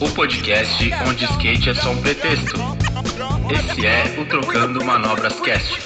O podcast onde skate é só um pretexto. Esse é o Trocando Manobras Cast.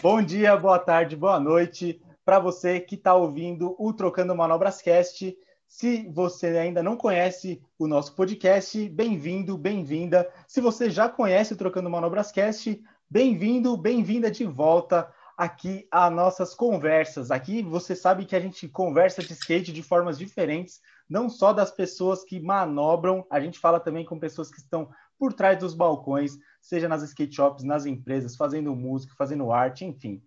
Bom dia, boa tarde, boa noite para você que está ouvindo o Trocando Manobras Cast. Se você ainda não conhece o nosso podcast, bem-vindo, bem-vinda. Se você já conhece o Trocando Manobras Cast, bem-vindo, bem-vinda de volta aqui a nossas conversas. Aqui você sabe que a gente conversa de skate de formas diferentes, não só das pessoas que manobram, a gente fala também com pessoas que estão por trás dos balcões, seja nas skate shops, nas empresas, fazendo música, fazendo arte, enfim.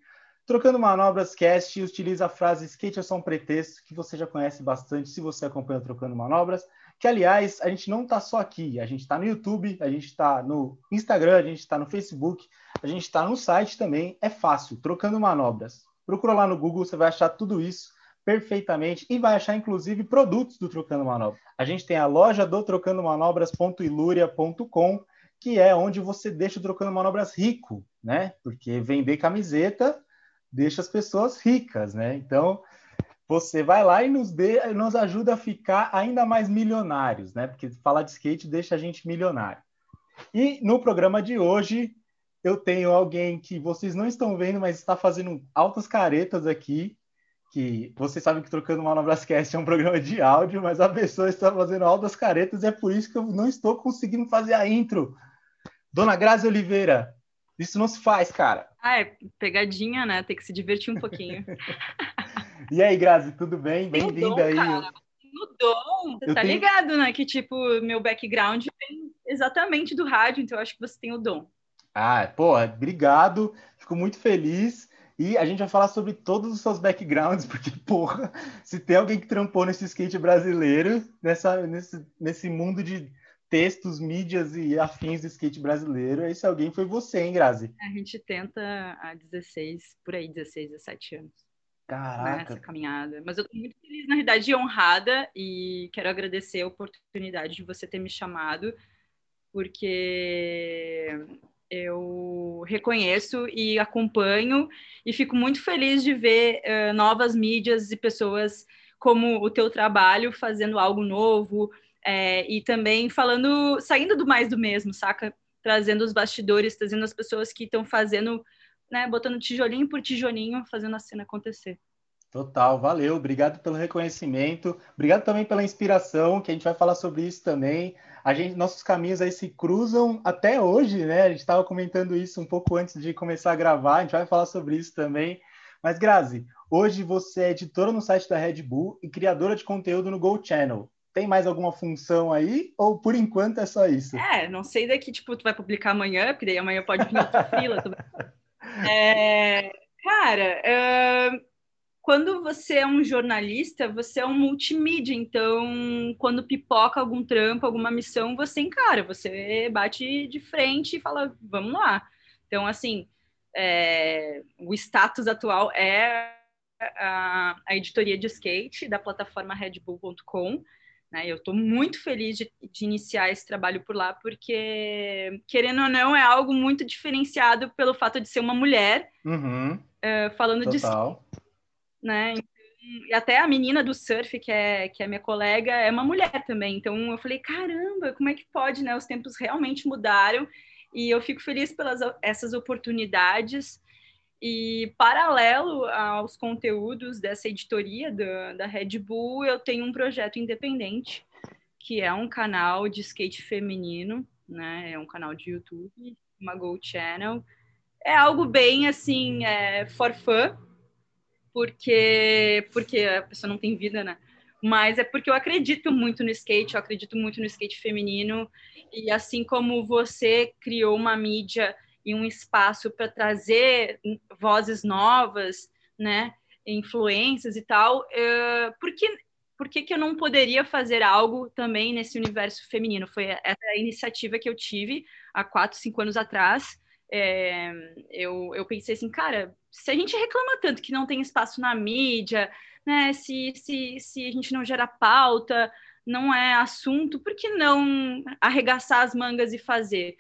Trocando Manobras Cast utiliza a frase skate é só um pretexto, que você já conhece bastante se você acompanha Trocando Manobras, que aliás, a gente não está só aqui, a gente está no YouTube, a gente está no Instagram, a gente está no Facebook, a gente está no site também, é fácil, Trocando Manobras. Procura lá no Google, você vai achar tudo isso perfeitamente e vai achar inclusive produtos do Trocando Manobras. A gente tem a loja do trocandomanobras.iluria.com, que é onde você deixa o Trocando Manobras rico, né? Porque vender camiseta deixa as pessoas ricas, né? Então, você vai lá e nos, dê, nos ajuda a ficar ainda mais milionários, né? Porque falar de skate deixa a gente milionário. E no programa de hoje, eu tenho alguém que vocês não estão vendo, mas está fazendo altas caretas aqui. Que vocês sabem que Trocando Manobras Cast é um programa de áudio, mas a pessoa está fazendo altas caretas e é por isso que eu não estou conseguindo fazer a intro. Dona Grazi Oliveira, isso não se faz, cara. Ah, é pegadinha, né? Tem que se divertir um pouquinho. e aí, Grazi, tudo bem? Bem-vinda aí. Cara. No dom, você eu tá tenho... ligado, né? Que, tipo, meu background vem exatamente do rádio, então eu acho que você tem o dom. Ah, pô, obrigado. Fico muito feliz. E a gente vai falar sobre todos os seus backgrounds, porque, porra, se tem alguém que trampou nesse skate brasileiro, nessa, nesse, nesse mundo de textos, mídias e afins do skate brasileiro. Esse alguém foi você, hein, Grazi? A gente tenta há 16, por aí, 16, 17 anos. Caraca. Nessa caminhada. Mas eu estou muito feliz, na realidade, e honrada, e quero agradecer a oportunidade de você ter me chamado, porque eu reconheço e acompanho, e fico muito feliz de ver uh, novas mídias e pessoas como o teu trabalho fazendo algo novo, é, e também falando, saindo do mais do mesmo, saca? Trazendo os bastidores, trazendo as pessoas que estão fazendo, né, botando tijolinho por tijolinho, fazendo a cena acontecer. Total, valeu. Obrigado pelo reconhecimento. Obrigado também pela inspiração, que a gente vai falar sobre isso também. A gente, nossos caminhos aí se cruzam até hoje, né? A gente estava comentando isso um pouco antes de começar a gravar. A gente vai falar sobre isso também. Mas Grazi, hoje você é editora no site da Red Bull e criadora de conteúdo no Go Channel. Tem mais alguma função aí? Ou por enquanto é só isso? É, não sei daqui, tipo, tu vai publicar amanhã, porque daí amanhã pode vir outra fila. Tu... É, cara, uh, quando você é um jornalista, você é um multimídia, então quando pipoca algum trampo, alguma missão, você encara, você bate de frente e fala, vamos lá. Então, assim, é, o status atual é a, a editoria de skate da plataforma redbull.com, né? Eu estou muito feliz de, de, iniciar esse trabalho por lá, porque, querendo ou não, é algo muito diferenciado pelo fato de ser uma mulher uhum. uh, falando Total. de. Né? E até a menina do surf, que é, que é minha colega, é uma mulher também. Então eu falei, caramba, como é que pode, né? Os tempos realmente mudaram. E eu fico feliz pelas essas oportunidades. E paralelo aos conteúdos dessa editoria da, da Red Bull, eu tenho um projeto independente, que é um canal de skate feminino, né? É um canal de YouTube, uma Go Channel. É algo bem assim, é, for fun, porque, porque a pessoa não tem vida, né? Mas é porque eu acredito muito no skate, eu acredito muito no skate feminino, e assim como você criou uma mídia e um espaço para trazer vozes novas, né, influências e tal, uh, por, que, por que, que eu não poderia fazer algo também nesse universo feminino? Foi essa iniciativa que eu tive há quatro, cinco anos atrás. É, eu, eu pensei assim, cara, se a gente reclama tanto que não tem espaço na mídia, né, se, se, se a gente não gera pauta, não é assunto, por que não arregaçar as mangas e fazer?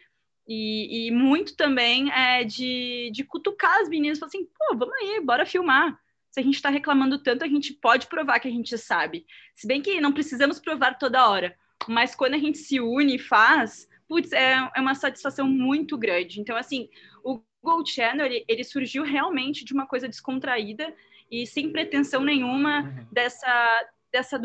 E, e muito também é de, de cutucar as meninas, falar assim, pô, vamos aí, bora filmar, se a gente está reclamando tanto, a gente pode provar que a gente sabe. Se bem que não precisamos provar toda hora, mas quando a gente se une e faz, putz, é, é uma satisfação muito grande. Então, assim, Google Channel, ele, ele surgiu realmente de uma coisa descontraída e sem pretensão nenhuma uhum. dessa, dessa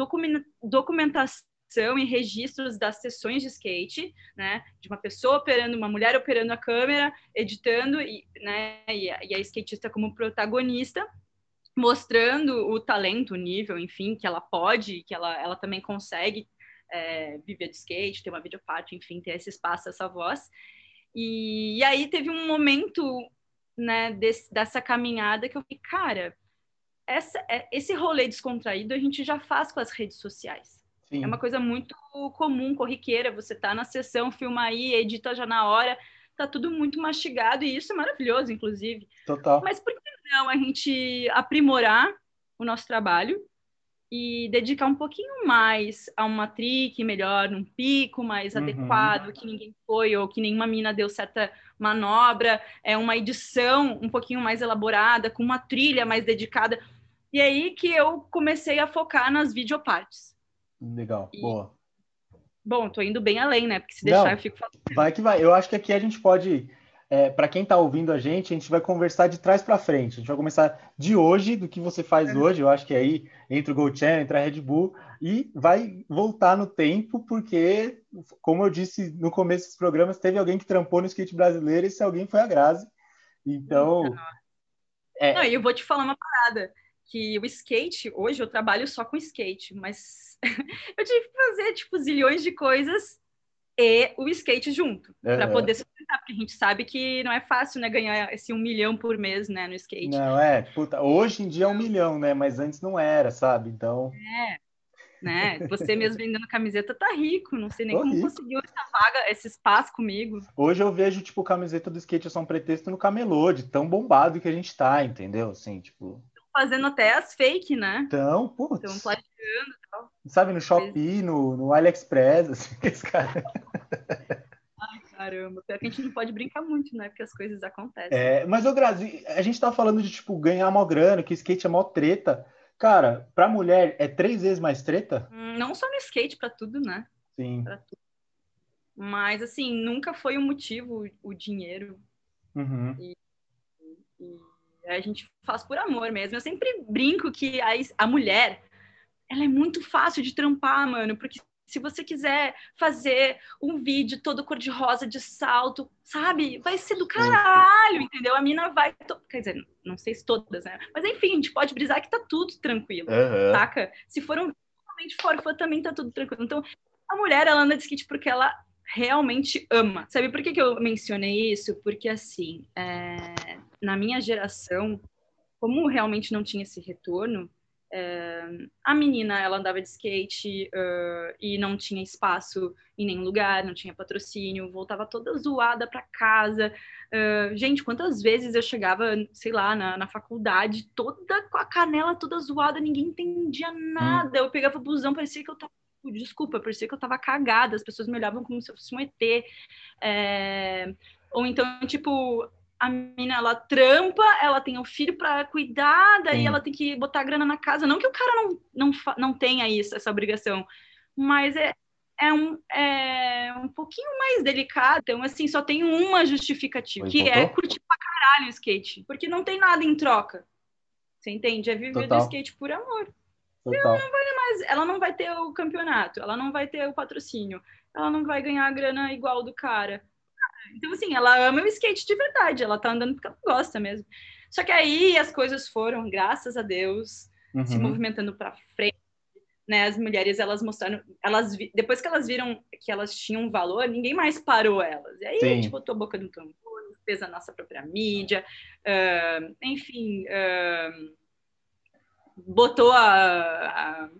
documentação e registros das sessões de skate, né, de uma pessoa operando, uma mulher operando a câmera, editando, e, né, e a, e a skatista como protagonista, mostrando o talento, o nível, enfim, que ela pode, que ela, ela também consegue é, viver de skate, ter uma videoparte, enfim, ter esse espaço, essa voz. E, e aí teve um momento, né, desse, dessa caminhada que eu fiquei, cara, essa, é, esse rolê descontraído a gente já faz com as redes sociais. Sim. É uma coisa muito comum, corriqueira. Você tá na sessão, filma aí, edita já na hora, tá tudo muito mastigado e isso é maravilhoso, inclusive. Total. Mas por que não a gente aprimorar o nosso trabalho e dedicar um pouquinho mais a uma trick melhor, um pico mais uhum. adequado, que ninguém foi, ou que nenhuma mina deu certa manobra, é uma edição um pouquinho mais elaborada, com uma trilha mais dedicada. E aí que eu comecei a focar nas videopartes. Legal, e... boa. Bom, tô indo bem além, né? Porque se deixar Não, eu fico falando. Vai que vai. Eu acho que aqui a gente pode é, para quem está ouvindo a gente, a gente vai conversar de trás para frente. A gente vai começar de hoje, do que você faz é. hoje. Eu acho que aí entra o Gold Channel, entra a Red Bull e vai voltar no tempo, porque, como eu disse no começo dos programas, teve alguém que trampou no skate brasileiro e esse alguém foi a Grazi. Então. É... Não, eu vou te falar uma parada. Que o skate, hoje eu trabalho só com skate, mas eu tive que fazer, tipo, zilhões de coisas e o skate junto, uhum. para poder sustentar, porque a gente sabe que não é fácil, né, ganhar esse um milhão por mês, né, no skate. Não, é, puta, hoje em dia é um milhão, né, mas antes não era, sabe, então... É, né, você mesmo vendendo camiseta tá rico, não sei nem Tô como rico. conseguiu essa vaga, esse espaço comigo. Hoje eu vejo, tipo, camiseta do skate é só um pretexto no camelô, de tão bombado que a gente tá, entendeu, assim, tipo fazendo até as fake, né? Então, putz. Estão plagiando. Sabe, no Shopee, no, no AliExpress, assim, esse cara. Ai, caramba. Pior que a gente não pode brincar muito, né? Porque as coisas acontecem. É, mas, ô Grazi, a gente tá falando de, tipo, ganhar mó grana, que skate é mó treta. Cara, pra mulher é três vezes mais treta? Hum, não só no skate, pra tudo, né? Sim. Pra tudo. Mas, assim, nunca foi o um motivo o dinheiro. Uhum. E, e a gente faz por amor mesmo. Eu sempre brinco que a, a mulher, ela é muito fácil de trampar, mano, porque se você quiser fazer um vídeo todo cor-de-rosa de salto, sabe? Vai ser do caralho, entendeu? A mina vai. To... Quer dizer, não sei se todas, né? Mas enfim, a gente pode brisar que tá tudo tranquilo, uhum. saca? Se for um realmente fora, também tá tudo tranquilo. Então, a mulher, ela anda de skate porque ela realmente ama. Sabe por que, que eu mencionei isso? Porque, assim, é, na minha geração, como realmente não tinha esse retorno, é, a menina, ela andava de skate uh, e não tinha espaço em nenhum lugar, não tinha patrocínio, voltava toda zoada para casa. Uh, gente, quantas vezes eu chegava, sei lá, na, na, faculdade, toda com a canela toda zoada, ninguém entendia nada. Hum. Eu pegava o busão, parecia que eu tava desculpa, parecia que eu tava cagada, as pessoas me olhavam como se eu fosse um ET. É... Ou então, tipo, a menina, ela trampa, ela tem o um filho para cuidar, daí Sim. ela tem que botar grana na casa. Não que o cara não, não, não tenha isso, essa obrigação, mas é, é, um, é um pouquinho mais delicado. Então, assim, só tem uma justificativa, que é curtir pra caralho o skate, porque não tem nada em troca. Você entende? É viver Total. do skate por amor. Ela não vai mais, ela não vai ter o campeonato, ela não vai ter o patrocínio, ela não vai ganhar a grana igual do cara. Então, assim, ela ama o skate de verdade, ela tá andando porque ela gosta mesmo. Só que aí as coisas foram, graças a Deus, uhum. se movimentando para frente. Né, as mulheres elas mostraram, elas depois que elas viram que elas tinham valor, ninguém mais parou elas. E aí Sim. a gente botou a boca no tambor, fez a nossa própria mídia, uh, enfim, uh, botou a, a,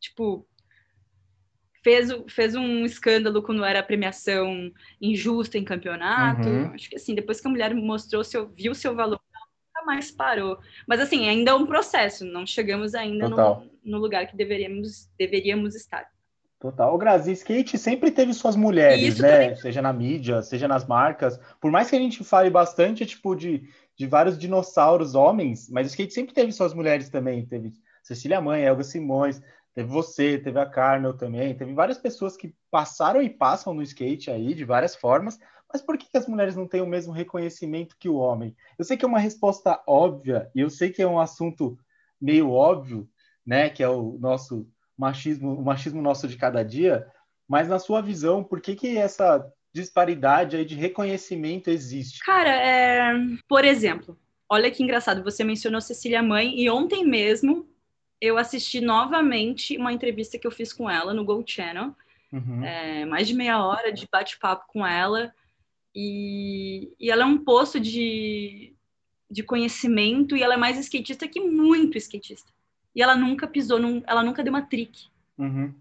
tipo fez, fez um escândalo quando era premiação injusta em campeonato. Uhum. Acho que assim, depois que a mulher mostrou seu, viu seu valor, nunca mais parou. Mas assim, ainda é um processo, não chegamos ainda no, no, lugar que deveríamos, deveríamos estar. Total. O Grazi Skate sempre teve suas mulheres, né? Também. Seja na mídia, seja nas marcas. Por mais que a gente fale bastante, tipo, de de vários dinossauros homens, mas o skate sempre teve suas mulheres também. Teve Cecília Mãe, Elga Simões, teve você, teve a Carmel também, teve várias pessoas que passaram e passam no skate aí de várias formas, mas por que, as mulheres não têm o mesmo reconhecimento que o homem? Eu sei que é uma resposta óbvia, e eu sei que é um assunto meio óbvio, né, que é o nosso machismo, o machismo nosso de cada dia, mas na sua visão, por que, que essa disparidade aí de reconhecimento existe? Cara, é... por exemplo, olha que engraçado, você mencionou Cecília Mãe, e ontem mesmo eu assisti novamente uma entrevista que eu fiz com ela no Go Channel, uhum. é, mais de meia hora de bate-papo com ela, e, e ela é um poço de, de conhecimento, e ela é mais skatista que muito skatista. E ela nunca pisou, num, ela nunca deu uma trick. Uhum.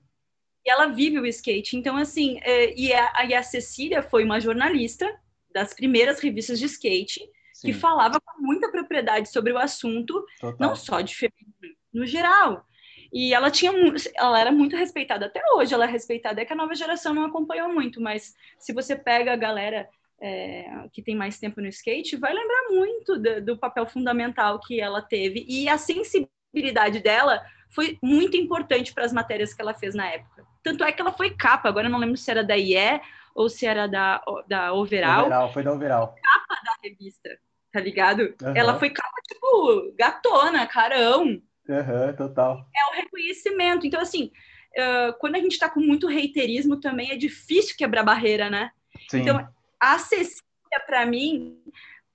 E ela vive o skate. Então, assim, é, e, a, e a Cecília foi uma jornalista das primeiras revistas de skate, Sim. que falava com muita propriedade sobre o assunto, Total. não só de feminino, no geral. E ela tinha, ela era muito respeitada até hoje, ela é respeitada, é que a nova geração não acompanhou muito, mas se você pega a galera é, que tem mais tempo no skate, vai lembrar muito do, do papel fundamental que ela teve e a sensibilidade dela foi muito importante para as matérias que ela fez na época. Tanto é que ela foi capa, agora eu não lembro se era da IE ou se era da, da Overall. Overall, foi da Overall. Capa da revista, tá ligado? Uhum. Ela foi capa, tipo, gatona, carão. Uhum, total. É o reconhecimento. Então, assim, uh, quando a gente tá com muito reiterismo também, é difícil quebrar barreira, né? Sim. Então, a Cecília, para mim,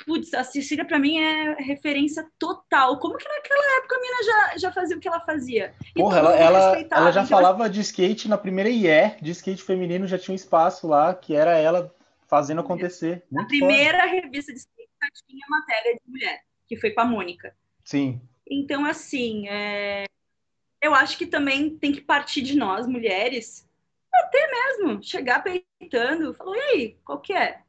putz, a Cecília para mim é referência total. Como que naquela época a mina já, já fazia o que ela fazia? Porra, ela, ela, ela já então, falava de skate na primeira IE, de skate feminino já tinha um espaço lá, que era ela fazendo acontecer. Na primeira foda. revista de skate já tinha matéria de mulher, que foi com a Mônica. Sim. Então, assim, é... eu acho que também tem que partir de nós, mulheres, até mesmo chegar peitando, falou, e aí, qual que é?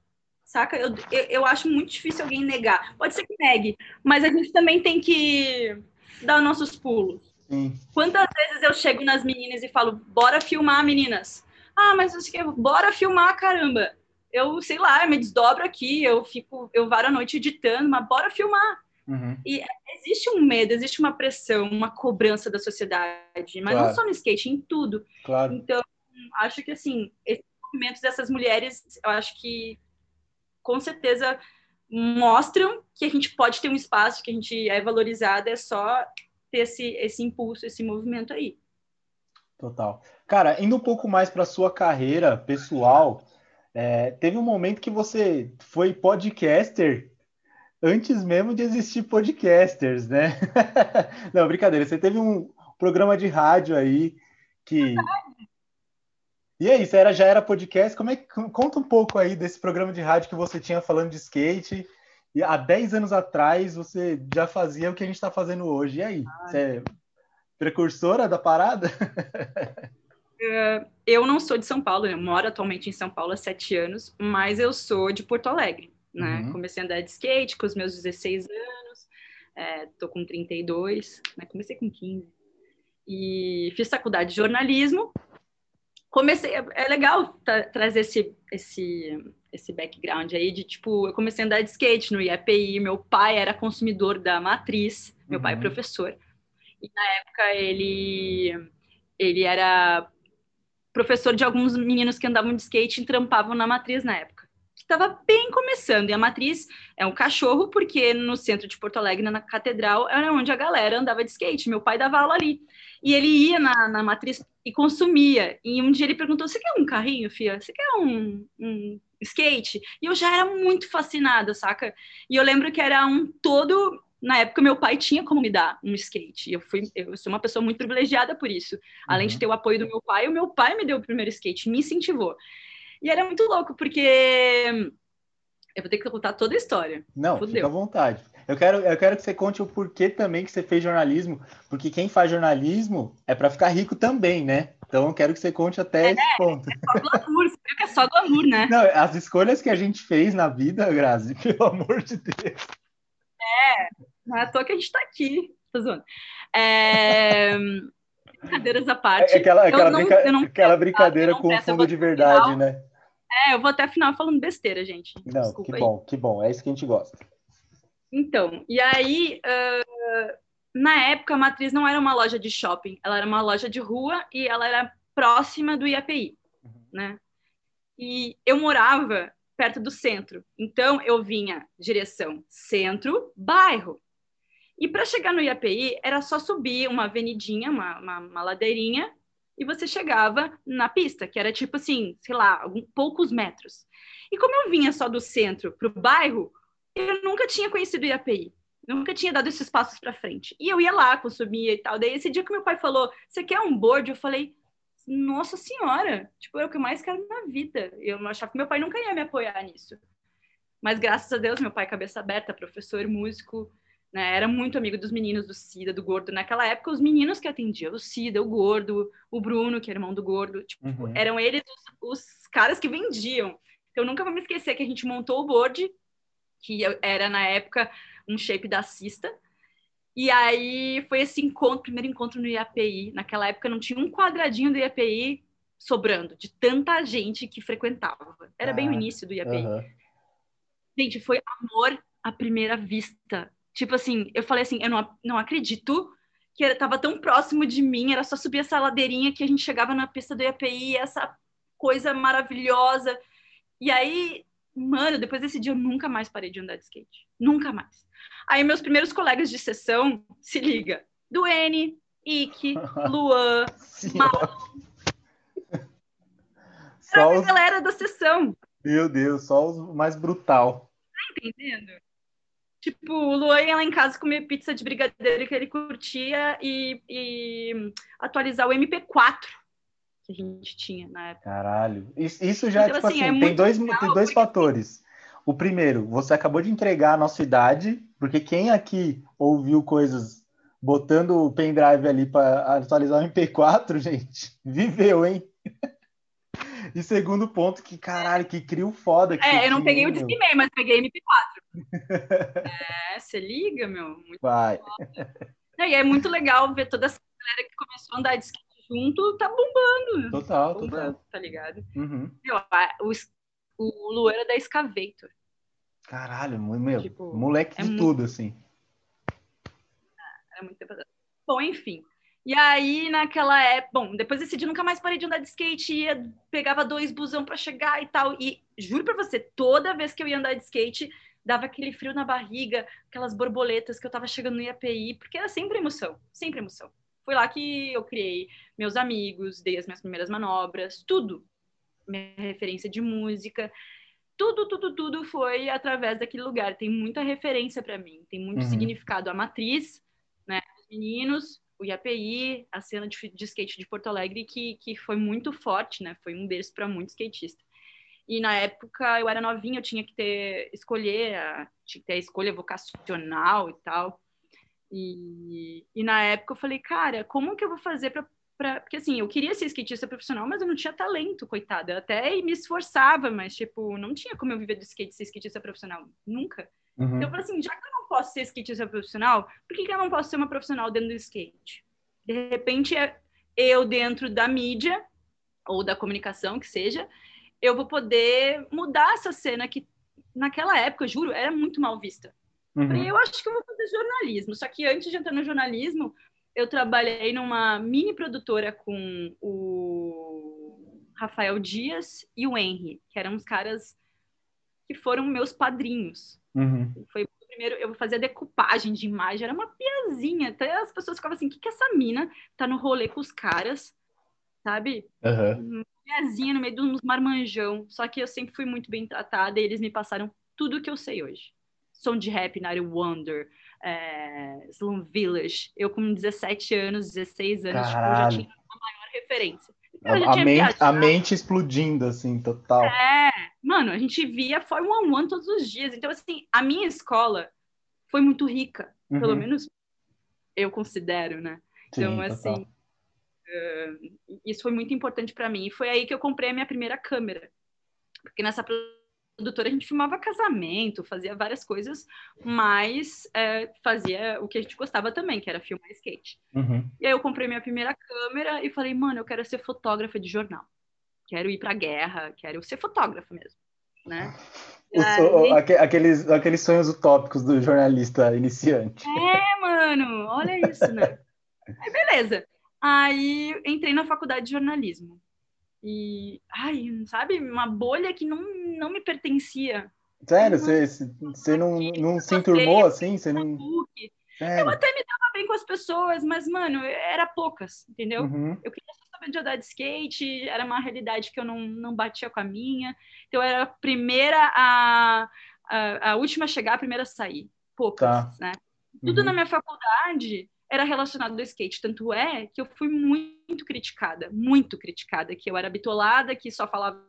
saca? Eu, eu, eu, acho muito difícil alguém negar. Pode ser que negue, mas a gente também tem que dar nossos pulos. Sim. Quantas vezes eu chego nas meninas e falo, bora filmar, meninas? Ah, mas eu sei, bora filmar, caramba. Eu, sei lá, eu me desdobro aqui, eu fico, eu varo a noite editando, mas bora filmar. Uhum. E existe um medo, existe uma pressão, uma cobrança da sociedade, mas claro. não só no skate, em tudo. Claro. Então, acho que assim, esses movimentos dessas mulheres, eu acho que com certeza mostram que a gente pode ter um espaço, que a gente é valorizada, é só ter esse, esse impulso, esse movimento aí. Total. Cara, indo um pouco mais para sua carreira pessoal, é, teve um momento que você foi podcaster antes mesmo de existir podcasters, né? Não, brincadeira. Você teve um programa de rádio aí que e aí, você era, já era podcast? Como é que conta um pouco aí desse programa de rádio que você tinha falando de skate? E há 10 anos atrás você já fazia o que a gente está fazendo hoje. E aí, Ai. você é precursora da parada? É, eu não sou de São Paulo, eu moro atualmente em São Paulo há sete anos, mas eu sou de Porto Alegre, né? Uhum. Comecei a andar de skate com os meus 16 anos, é, tô com 32, né? Comecei com 15. E fiz faculdade de jornalismo comecei, é legal trazer esse, esse, esse background aí de, tipo, eu comecei a andar de skate no IAPI, meu pai era consumidor da Matriz, meu uhum. pai é professor, e na época ele, ele era professor de alguns meninos que andavam de skate e trampavam na Matriz na época, que estava bem começando, e a Matriz é um cachorro, porque no centro de Porto Alegre, na Catedral, era onde a galera andava de skate, meu pai dava aula ali, e ele ia na, na Matriz e consumia. E um dia ele perguntou: Você quer um carrinho, Fia? Você quer um, um skate? E eu já era muito fascinada, saca? E eu lembro que era um todo. Na época, meu pai tinha como me dar um skate. Eu, fui, eu sou uma pessoa muito privilegiada por isso. Além uhum. de ter o apoio do meu pai, o meu pai me deu o primeiro skate, me incentivou. E era muito louco, porque. Eu vou ter que contar toda a história. Não, Fudeu. fica à vontade. Eu quero, eu quero que você conte o porquê também que você fez jornalismo, porque quem faz jornalismo é para ficar rico também, né? Então eu quero que você conte até é, esse ponto. É só glamour, você viu que é só glamour, né? Não, as escolhas que a gente fez na vida, Grazi, pelo amor de Deus. É, não é à toa que a gente tá aqui. Tô zoando. É... Brincadeiras à parte. É aquela, aquela, não, brinca... não aquela brincadeira com fundo de verdade, final. né? É, eu vou até final falando besteira, gente. Não, Desculpa que aí. bom, que bom. É isso que a gente gosta. Então, e aí, uh, na época, a Matriz não era uma loja de shopping, ela era uma loja de rua e ela era próxima do IAPI, uhum. né? E eu morava perto do centro, então eu vinha direção centro, bairro. E para chegar no IAPI, era só subir uma avenidinha, uma, uma, uma ladeirinha, e você chegava na pista, que era tipo assim, sei lá, alguns, poucos metros. E como eu vinha só do centro para o bairro, eu nunca tinha conhecido o IAPI. Nunca tinha dado esses passos para frente. E eu ia lá, consumia e tal. Daí, esse dia que meu pai falou, você quer um board? Eu falei, nossa senhora, tipo, é o que eu mais quero na vida. Eu achava que meu pai nunca ia me apoiar nisso. Mas graças a Deus, meu pai, cabeça aberta, professor, músico, né? Era muito amigo dos meninos do Cida, do Gordo. Naquela época, os meninos que atendiam, o Cida, o Gordo, o Bruno, que era irmão do Gordo, tipo, uhum. eram eles os, os caras que vendiam. Então, eu nunca vou me esquecer que a gente montou o board, que era na época um shape da Cista. E aí foi esse encontro, primeiro encontro no IAPI. Naquela época não tinha um quadradinho do IAPI sobrando, de tanta gente que frequentava. Era ah, bem o ah, início do IAPI. Uh -huh. Gente, foi amor à primeira vista. Tipo assim, eu falei assim, eu não, não acredito que estava tão próximo de mim, era só subir essa ladeirinha que a gente chegava na pista do IAPI, essa coisa maravilhosa. E aí, mano, depois desse dia eu nunca mais parei de andar de skate. Nunca mais. Aí meus primeiros colegas de sessão, se liga, Duene, Ike, Luan, Mal. Era a galera da sessão. Meu Deus, só os mais brutal. Tá entendendo? Tipo, o Luan ia lá em casa comer pizza de brigadeiro que ele curtia e, e atualizar o MP4 que a gente tinha na época. Caralho. Isso, isso já, então, tipo assim, assim é tem, dois, tem dois fatores. O primeiro, você acabou de entregar a nossa idade, porque quem aqui ouviu coisas botando o pendrive ali para atualizar o MP4, gente, viveu, hein? E segundo ponto, que caralho, que crio foda. Que é, eu não peguei o Discman, mas peguei MP4. é, você liga, meu. Muito Vai. É, e é muito legal ver toda essa galera que começou a andar de skate junto, tá bombando. Total, tá bombando, total. Tá ligado? Uhum. O, o Luan era da Excavator. Caralho, meu, tipo, moleque de é tudo, muito... assim. É, muito tempo Bom, enfim. E aí, naquela época, bom, depois desse dia nunca mais parei de andar de skate, ia, pegava dois busão para chegar e tal. E juro para você, toda vez que eu ia andar de skate, dava aquele frio na barriga, aquelas borboletas que eu tava chegando no IAPI, porque era sempre emoção, sempre emoção. Foi lá que eu criei meus amigos, dei as minhas primeiras manobras, tudo. Minha referência de música tudo, tudo, tudo foi através daquele lugar. Tem muita referência para mim, tem muito uhum. significado. A matriz, né? Os meninos, o IAPI, a cena de, de, skate de Porto Alegre, que, que foi muito forte, né? Foi um berço para muito skatista. E na época eu era novinha, eu tinha que ter escolher, a, tinha que ter a escolha vocacional e tal. E, e na época eu falei, cara, como que eu vou fazer para Pra, porque assim, eu queria ser skatista profissional, mas eu não tinha talento, coitada. Eu até me esforçava, mas tipo, não tinha como eu viver do skate ser skatista profissional. Nunca. Uhum. Eu falei assim, já que eu não posso ser skatista profissional, por que, que eu não posso ser uma profissional dentro do skate? De repente, é eu dentro da mídia, ou da comunicação, que seja, eu vou poder mudar essa cena que naquela época, juro, era muito mal vista. Uhum. Eu acho que eu vou fazer jornalismo. Só que antes de entrar no jornalismo, eu trabalhei numa mini produtora com o Rafael Dias e o Henry, que eram os caras que foram meus padrinhos. Uhum. Foi o primeiro, eu fazia decupagem de imagem, era uma piazinha. Até as pessoas ficavam assim: o que, que essa mina tá no rolê com os caras, sabe? Uhum. Uma piazinha no meio dos marmanjão. Só que eu sempre fui muito bem tratada e eles me passaram tudo o que eu sei hoje. Som de rap, Night Wonder, é, Slum Village. Eu, com 17 anos, 16 anos, tipo, já tinha uma maior referência. A, a, mente, a, mente, explodindo, assim, total. É, mano, a gente via Fórmula 1 todos os dias. Então, assim, a minha escola foi muito rica, uhum. pelo menos eu considero, né? Sim, então, assim, uh, isso foi muito importante para mim. E foi aí que eu comprei a minha primeira câmera. Porque nessa produtora a gente filmava casamento, fazia várias coisas, mas é, fazia o que a gente gostava também, que era filmar skate. Uhum. E aí eu comprei minha primeira câmera e falei, mano, eu quero ser fotógrafa de jornal. Quero ir pra guerra, quero ser fotógrafa mesmo, né? aí... aqueles, aqueles sonhos utópicos do jornalista iniciante. É, mano, olha isso, né? Aí, beleza. Aí entrei na faculdade de jornalismo. E, ai, sabe, uma bolha que não, não me pertencia. Sério? Você, você não, não se enturmou assim? Você não... Sério? Eu até me dava bem com as pessoas, mas, mano, era poucas, entendeu? Uhum. Eu queria saber de andar de skate, era uma realidade que eu não, não batia com a minha. Então, eu era a primeira a, a, a última a chegar, a primeira a sair. Poucas, tá. né? Tudo uhum. na minha faculdade era relacionado ao skate. Tanto é que eu fui muito criticada, muito criticada, que eu era bitolada, que só falava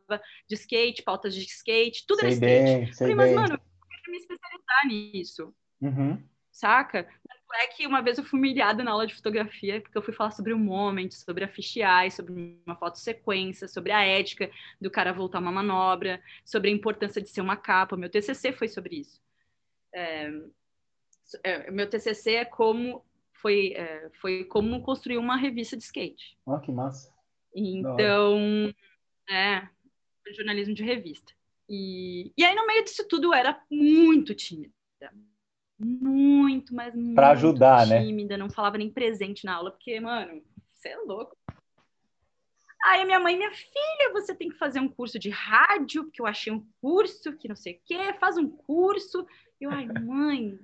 de skate, pautas de skate, tudo sei era skate. Bem, Falei, mas, mano, eu queria me especializar nisso. Uhum. Saca? Tanto é que uma vez eu fui humilhada na aula de fotografia, porque eu fui falar sobre o moment, sobre a fisheye, sobre uma foto sequência, sobre a ética do cara voltar uma manobra, sobre a importância de ser uma capa. Meu TCC foi sobre isso. É, é, meu TCC é como foi, é, foi como construir uma revista de skate. Oh, que massa. Então, é, jornalismo de revista. E, e aí, no meio disso tudo, eu era muito tímida. Muito, mas muito pra ajudar, né? tímida. Né? Não falava nem presente na aula, porque, mano, você é louco. Aí a minha mãe, minha filha, você tem que fazer um curso de rádio, porque eu achei um curso que não sei o quê, faz um curso. Eu, ai, mãe,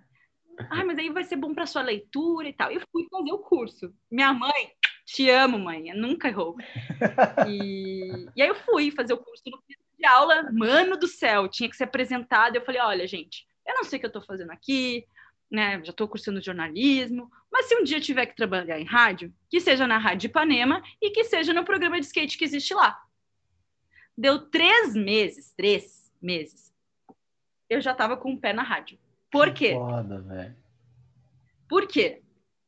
Ai, mas aí vai ser bom para sua leitura e tal. Eu fui fazer o curso. Minha mãe, te amo, mãe, nunca errou. E, e aí eu fui fazer o curso no de aula, mano do céu, tinha que ser apresentado. Eu falei: olha, gente, eu não sei o que eu estou fazendo aqui, né? Já estou cursando jornalismo, mas se um dia eu tiver que trabalhar em rádio, que seja na Rádio Ipanema e que seja no programa de skate que existe lá. Deu três meses, três meses, eu já estava com o pé na rádio. Por quê? Foda, velho. Por quê?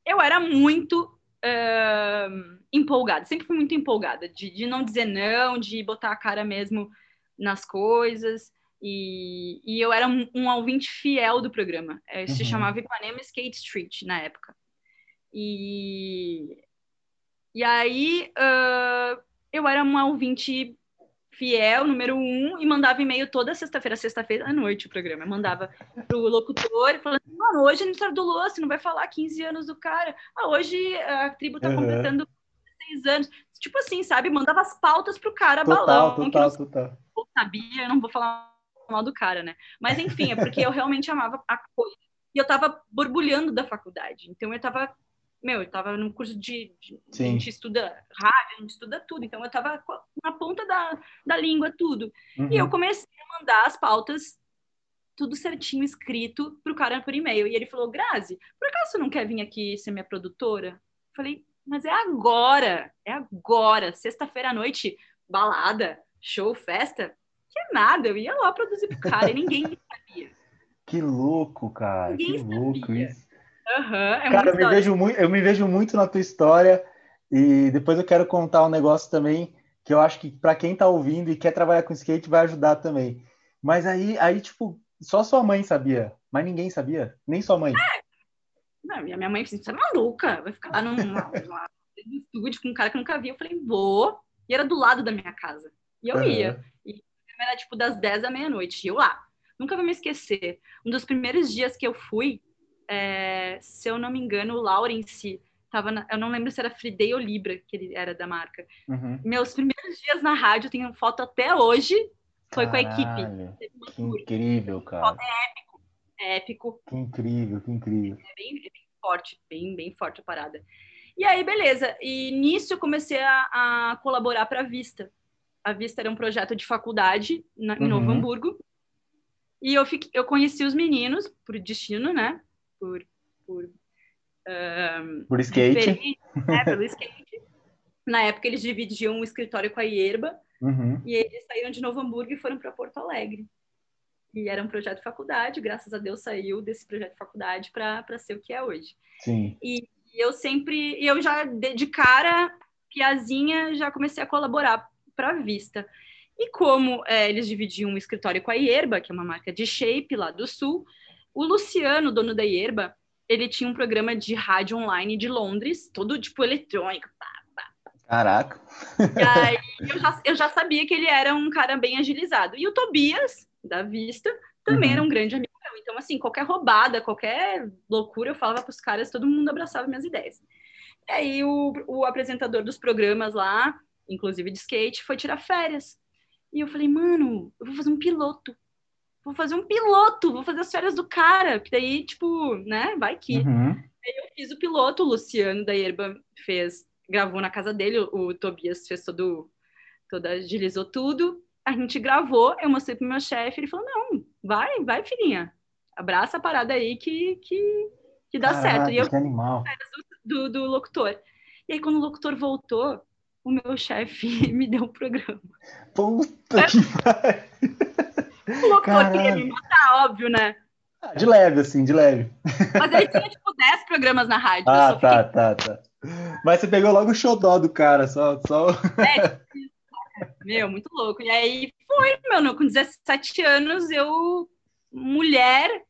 Eu era muito uh, empolgada, sempre fui muito empolgada, de, de não dizer não, de botar a cara mesmo nas coisas. E, e eu era um, um ouvinte fiel do programa. É, uhum. Se chamava Ipanema Skate Street na época. E, e aí uh, eu era uma ouvinte fiel, número um, e mandava e-mail toda sexta-feira, sexta-feira à noite o programa. Eu mandava pro locutor falando, mano, hoje é aniversário do Lua, você não vai falar 15 anos do cara. Ah, hoje a tribo tá uhum. completando 6 anos. Tipo assim, sabe? Mandava as pautas pro cara, total, balão. Total, que não total. sabia, eu não vou falar mal do cara, né? Mas enfim, é porque eu realmente amava a coisa. E eu tava borbulhando da faculdade. Então eu tava meu, eu tava num curso de, de a gente estuda rádio, a gente estuda tudo, então eu tava na ponta da, da língua, tudo. Uhum. E eu comecei a mandar as pautas tudo certinho escrito pro cara por e-mail. E ele falou: Grazi, por acaso você não quer vir aqui ser minha produtora? Eu falei, mas é agora, é agora, sexta-feira à noite, balada, show, festa. Que é nada, eu ia lá produzir pro cara e ninguém sabia. Que louco, cara, ninguém que sabia. louco isso. Uhum, é Cara, eu me, vejo muito, eu me vejo muito na tua história e depois eu quero contar um negócio também que eu acho que para quem está ouvindo e quer trabalhar com skate vai ajudar também. Mas aí, aí tipo, só sua mãe sabia, mas ninguém sabia, nem sua mãe. É. Não, minha mãe disse, você é maluca, vai ficar lá no, no estúdio com um cara que eu nunca vi. Eu falei, vou. E era do lado da minha casa. E eu uhum. ia. E era tipo das 10 à meia-noite. E eu lá. Nunca vou me esquecer. Um dos primeiros dias que eu fui, é, se eu não me engano, o Lawrence tava na, eu não lembro se era Friday ou Libra que ele era da marca. Uhum. Meus primeiros dias na rádio, tenho foto até hoje, foi Caralho, com a equipe. Que incrível, cara. É épico. É épico. Que incrível, que incrível. É bem, é bem forte, bem, bem forte a parada. E aí, beleza. E nisso eu comecei a, a colaborar para a Vista. A Vista era um projeto de faculdade na, em uhum. Novo Hamburgo. E eu, fiquei, eu conheci os meninos, por destino, né? Por, por, um, por skate. Né, pelo skate. Na época eles dividiam um escritório com a Ierba uhum. e eles saíram de Novo Hamburgo e foram para Porto Alegre. E era um projeto de faculdade, graças a Deus saiu desse projeto de faculdade para ser o que é hoje. Sim. E, e eu sempre, eu já de, de cara, piazinha, já comecei a colaborar para a Vista. E como é, eles dividiam um escritório com a Ierba, que é uma marca de shape lá do Sul, o Luciano, dono da Ierba, ele tinha um programa de rádio online de Londres, todo tipo eletrônico. Pá, pá. Caraca! E aí eu já, eu já sabia que ele era um cara bem agilizado. E o Tobias, da Vista, também uhum. era um grande amigo meu. Então, assim, qualquer roubada, qualquer loucura, eu falava para os caras, todo mundo abraçava minhas ideias. E aí o, o apresentador dos programas lá, inclusive de skate, foi tirar férias. E eu falei, mano, eu vou fazer um piloto. Vou fazer um piloto, vou fazer as férias do cara. Que daí, tipo, né, vai que. Uhum. Aí eu fiz o piloto, o Luciano da Erba fez, gravou na casa dele, o, Tobias fez todo, toda, agilizou tudo. A gente gravou, eu mostrei pro meu chefe, ele falou, não, vai, vai, filhinha. Abraça a parada aí que, que, que dá Caraca, certo. E eu que animal. Do, do locutor. E aí, quando o locutor voltou, o meu chefe me deu um programa. Puta é. que pariu! O locutor queria me matar, óbvio, né? Ah, de leve, assim, de leve. Mas ele tinha, tipo, 10 programas na rádio. Ah, tá, fiquei... tá, tá. Mas você pegou logo o xodó do cara, só... só... É, meu, muito louco. E aí foi, meu, com 17 anos, eu, mulher,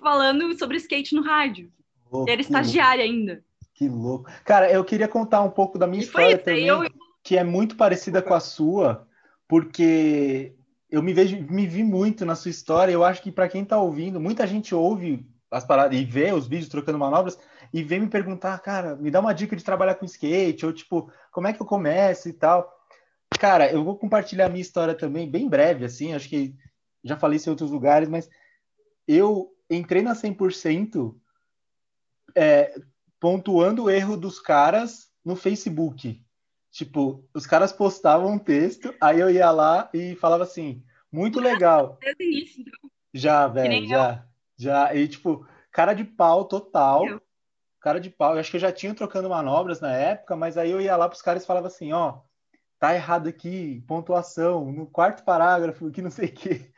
falando sobre skate no rádio. Louco, era estagiária ainda. Que louco. Cara, eu queria contar um pouco da minha e história também, eu... que é muito parecida com a sua, porque eu me vejo, me vi muito na sua história. Eu acho que para quem está ouvindo, muita gente ouve as paradas e vê os vídeos trocando manobras e vem me perguntar, cara, me dá uma dica de trabalhar com skate ou tipo, como é que eu começo e tal. Cara, eu vou compartilhar a minha história também, bem breve, assim. Acho que já falei isso em outros lugares, mas eu entrei na 100% é, pontuando o erro dos caras no Facebook. Tipo, os caras postavam um texto, aí eu ia lá e falava assim, muito legal. Então. Já, velho, já. Já. E, tipo, cara de pau total. Eu. Cara de pau. Eu acho que eu já tinha trocando manobras na época, mas aí eu ia lá pros caras e falava assim, ó, tá errado aqui, pontuação, no quarto parágrafo, que não sei o quê.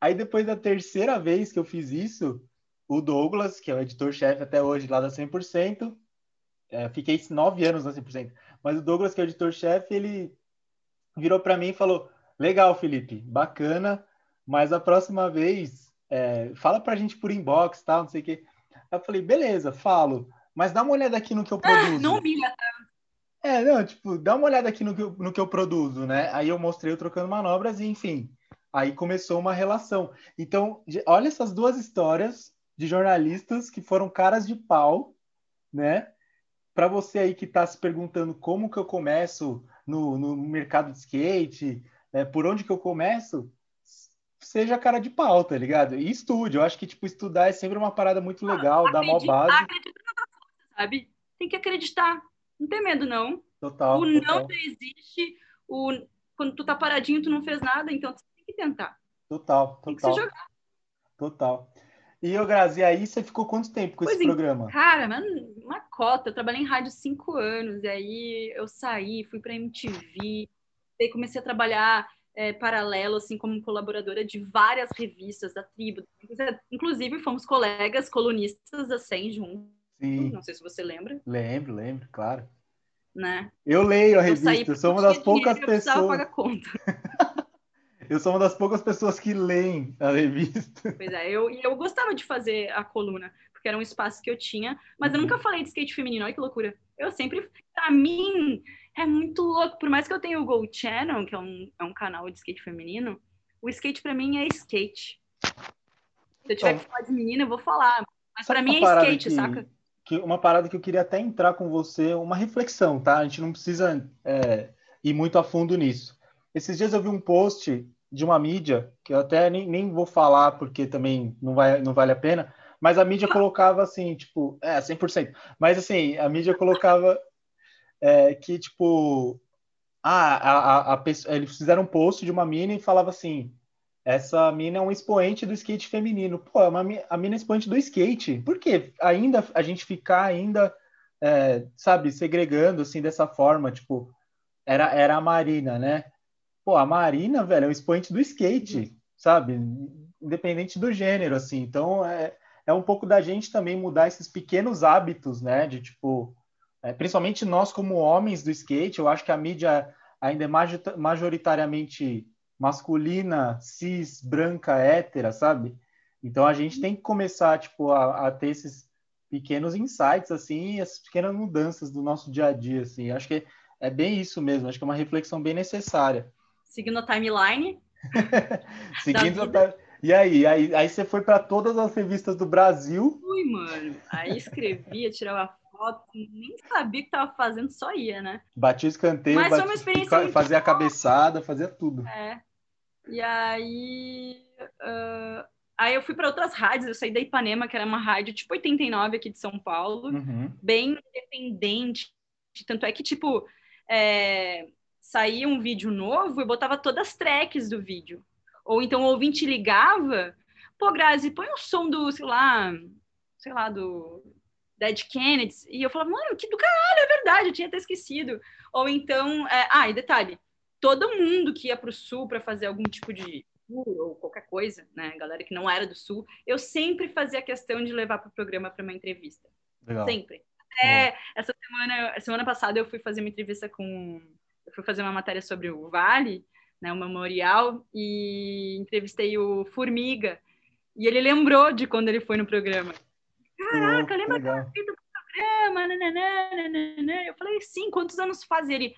Aí depois da terceira vez que eu fiz isso, o Douglas, que é o editor-chefe até hoje lá da 100%, é, fiquei nove anos na 100%, mas o Douglas, que é o editor-chefe, ele virou para mim e falou: Legal, Felipe, bacana, mas a próxima vez é, fala pra gente por inbox, tal, não sei o quê. Eu falei: Beleza, falo, mas dá uma olhada aqui no que eu ah, produzo. não humilha É, não, tipo, dá uma olhada aqui no que, eu, no que eu produzo, né? Aí eu mostrei eu trocando manobras e, enfim, aí começou uma relação. Então, olha essas duas histórias de jornalistas que foram caras de pau, né? Para você aí que está se perguntando como que eu começo no, no mercado de skate, né? por onde que eu começo, seja cara de pau, tá ligado? E estude. Eu acho que, tipo, estudar é sempre uma parada muito legal, dá mó base. Acreditar, sabe? Tem que acreditar. Não tem medo, não. Total. O total. não existe. O... Quando tu tá paradinho, tu não fez nada, então tu tem que tentar. Total, total. Tem que se jogar. Total. E, ô Grazi, aí você ficou quanto tempo com pois esse programa? Cara, uma cota. Eu trabalhei em rádio cinco anos, e aí eu saí, fui para MTV, aí comecei a trabalhar é, paralelo, assim, como colaboradora de várias revistas da tribo. Inclusive, fomos colegas colunistas da 100 juntos. Sim. Não sei se você lembra. Lembro, lembro, claro. Né? Eu leio a revista, eu sou uma das poucas pessoas. Eu pagar conta. Eu sou uma das poucas pessoas que leem a revista. Pois é, eu, eu gostava de fazer a coluna, porque era um espaço que eu tinha, mas eu nunca falei de skate feminino, olha que loucura. Eu sempre, pra mim, é muito louco. Por mais que eu tenha o Go Channel, que é um, é um canal de skate feminino, o skate pra mim é skate. Se eu tiver então, que falar de menina, eu vou falar. Mas pra mim é skate, que, saca? Que uma parada que eu queria até entrar com você, uma reflexão, tá? A gente não precisa é, ir muito a fundo nisso. Esses dias eu vi um post de uma mídia, que eu até nem, nem vou falar porque também não, vai, não vale a pena, mas a mídia colocava assim, tipo, é, 100%. Mas assim, a mídia colocava é, que, tipo, ah, a, a, a, eles fizeram um post de uma mina e falava assim, essa mina é um expoente do skate feminino. Pô, é uma, a mina é expoente do skate. Por que ainda a gente ficar ainda, é, sabe, segregando assim dessa forma? Tipo, era, era a Marina, né? Pô, a Marina, velho, é um expoente do skate, sabe? Independente do gênero, assim. Então, é, é um pouco da gente também mudar esses pequenos hábitos, né? De, tipo, é, principalmente nós como homens do skate, eu acho que a mídia ainda é majoritariamente masculina, cis, branca, hétera, sabe? Então, a gente tem que começar, tipo, a, a ter esses pequenos insights, assim, essas pequenas mudanças do nosso dia a dia, assim. Acho que é bem isso mesmo, acho que é uma reflexão bem necessária seguindo a timeline. seguindo a, E aí, aí, aí você foi para todas as revistas do Brasil? Fui, mano. Aí escrevia, tirava foto, nem sabia o que tava fazendo, só ia, né? Batia escanteio, Mas foi batia, uma experiência fazia a cabeçada, fazia tudo. É. E aí. ah, aí eu fui para outras rádios, eu saí da Ipanema, que era uma rádio tipo 89 aqui de São Paulo, Uhum. bem independente. Tanto é que, tipo, é, saía um vídeo novo e botava todas as tracks do vídeo. Ou então o ouvinte ligava, pô, Grazi, põe o som do, sei lá, sei lá, do Dead Kennedys. E eu falava, mano, que do caralho, é verdade, eu tinha até esquecido. Ou então, é, ah, e detalhe, todo mundo que ia pro sul para fazer algum tipo de tour ou qualquer coisa, né, galera que não era do sul, eu sempre fazia questão de levar pro programa para uma entrevista. Legal. Sempre. Até essa semana, semana passada eu fui fazer uma entrevista com. Eu fui fazer uma matéria sobre o Vale, né, o memorial, e entrevistei o Formiga. E ele lembrou de quando ele foi no programa. Caraca, lembra legal. aquela fita do programa? Nananã, nananã. Eu falei, sim, quantos anos faz? Ele,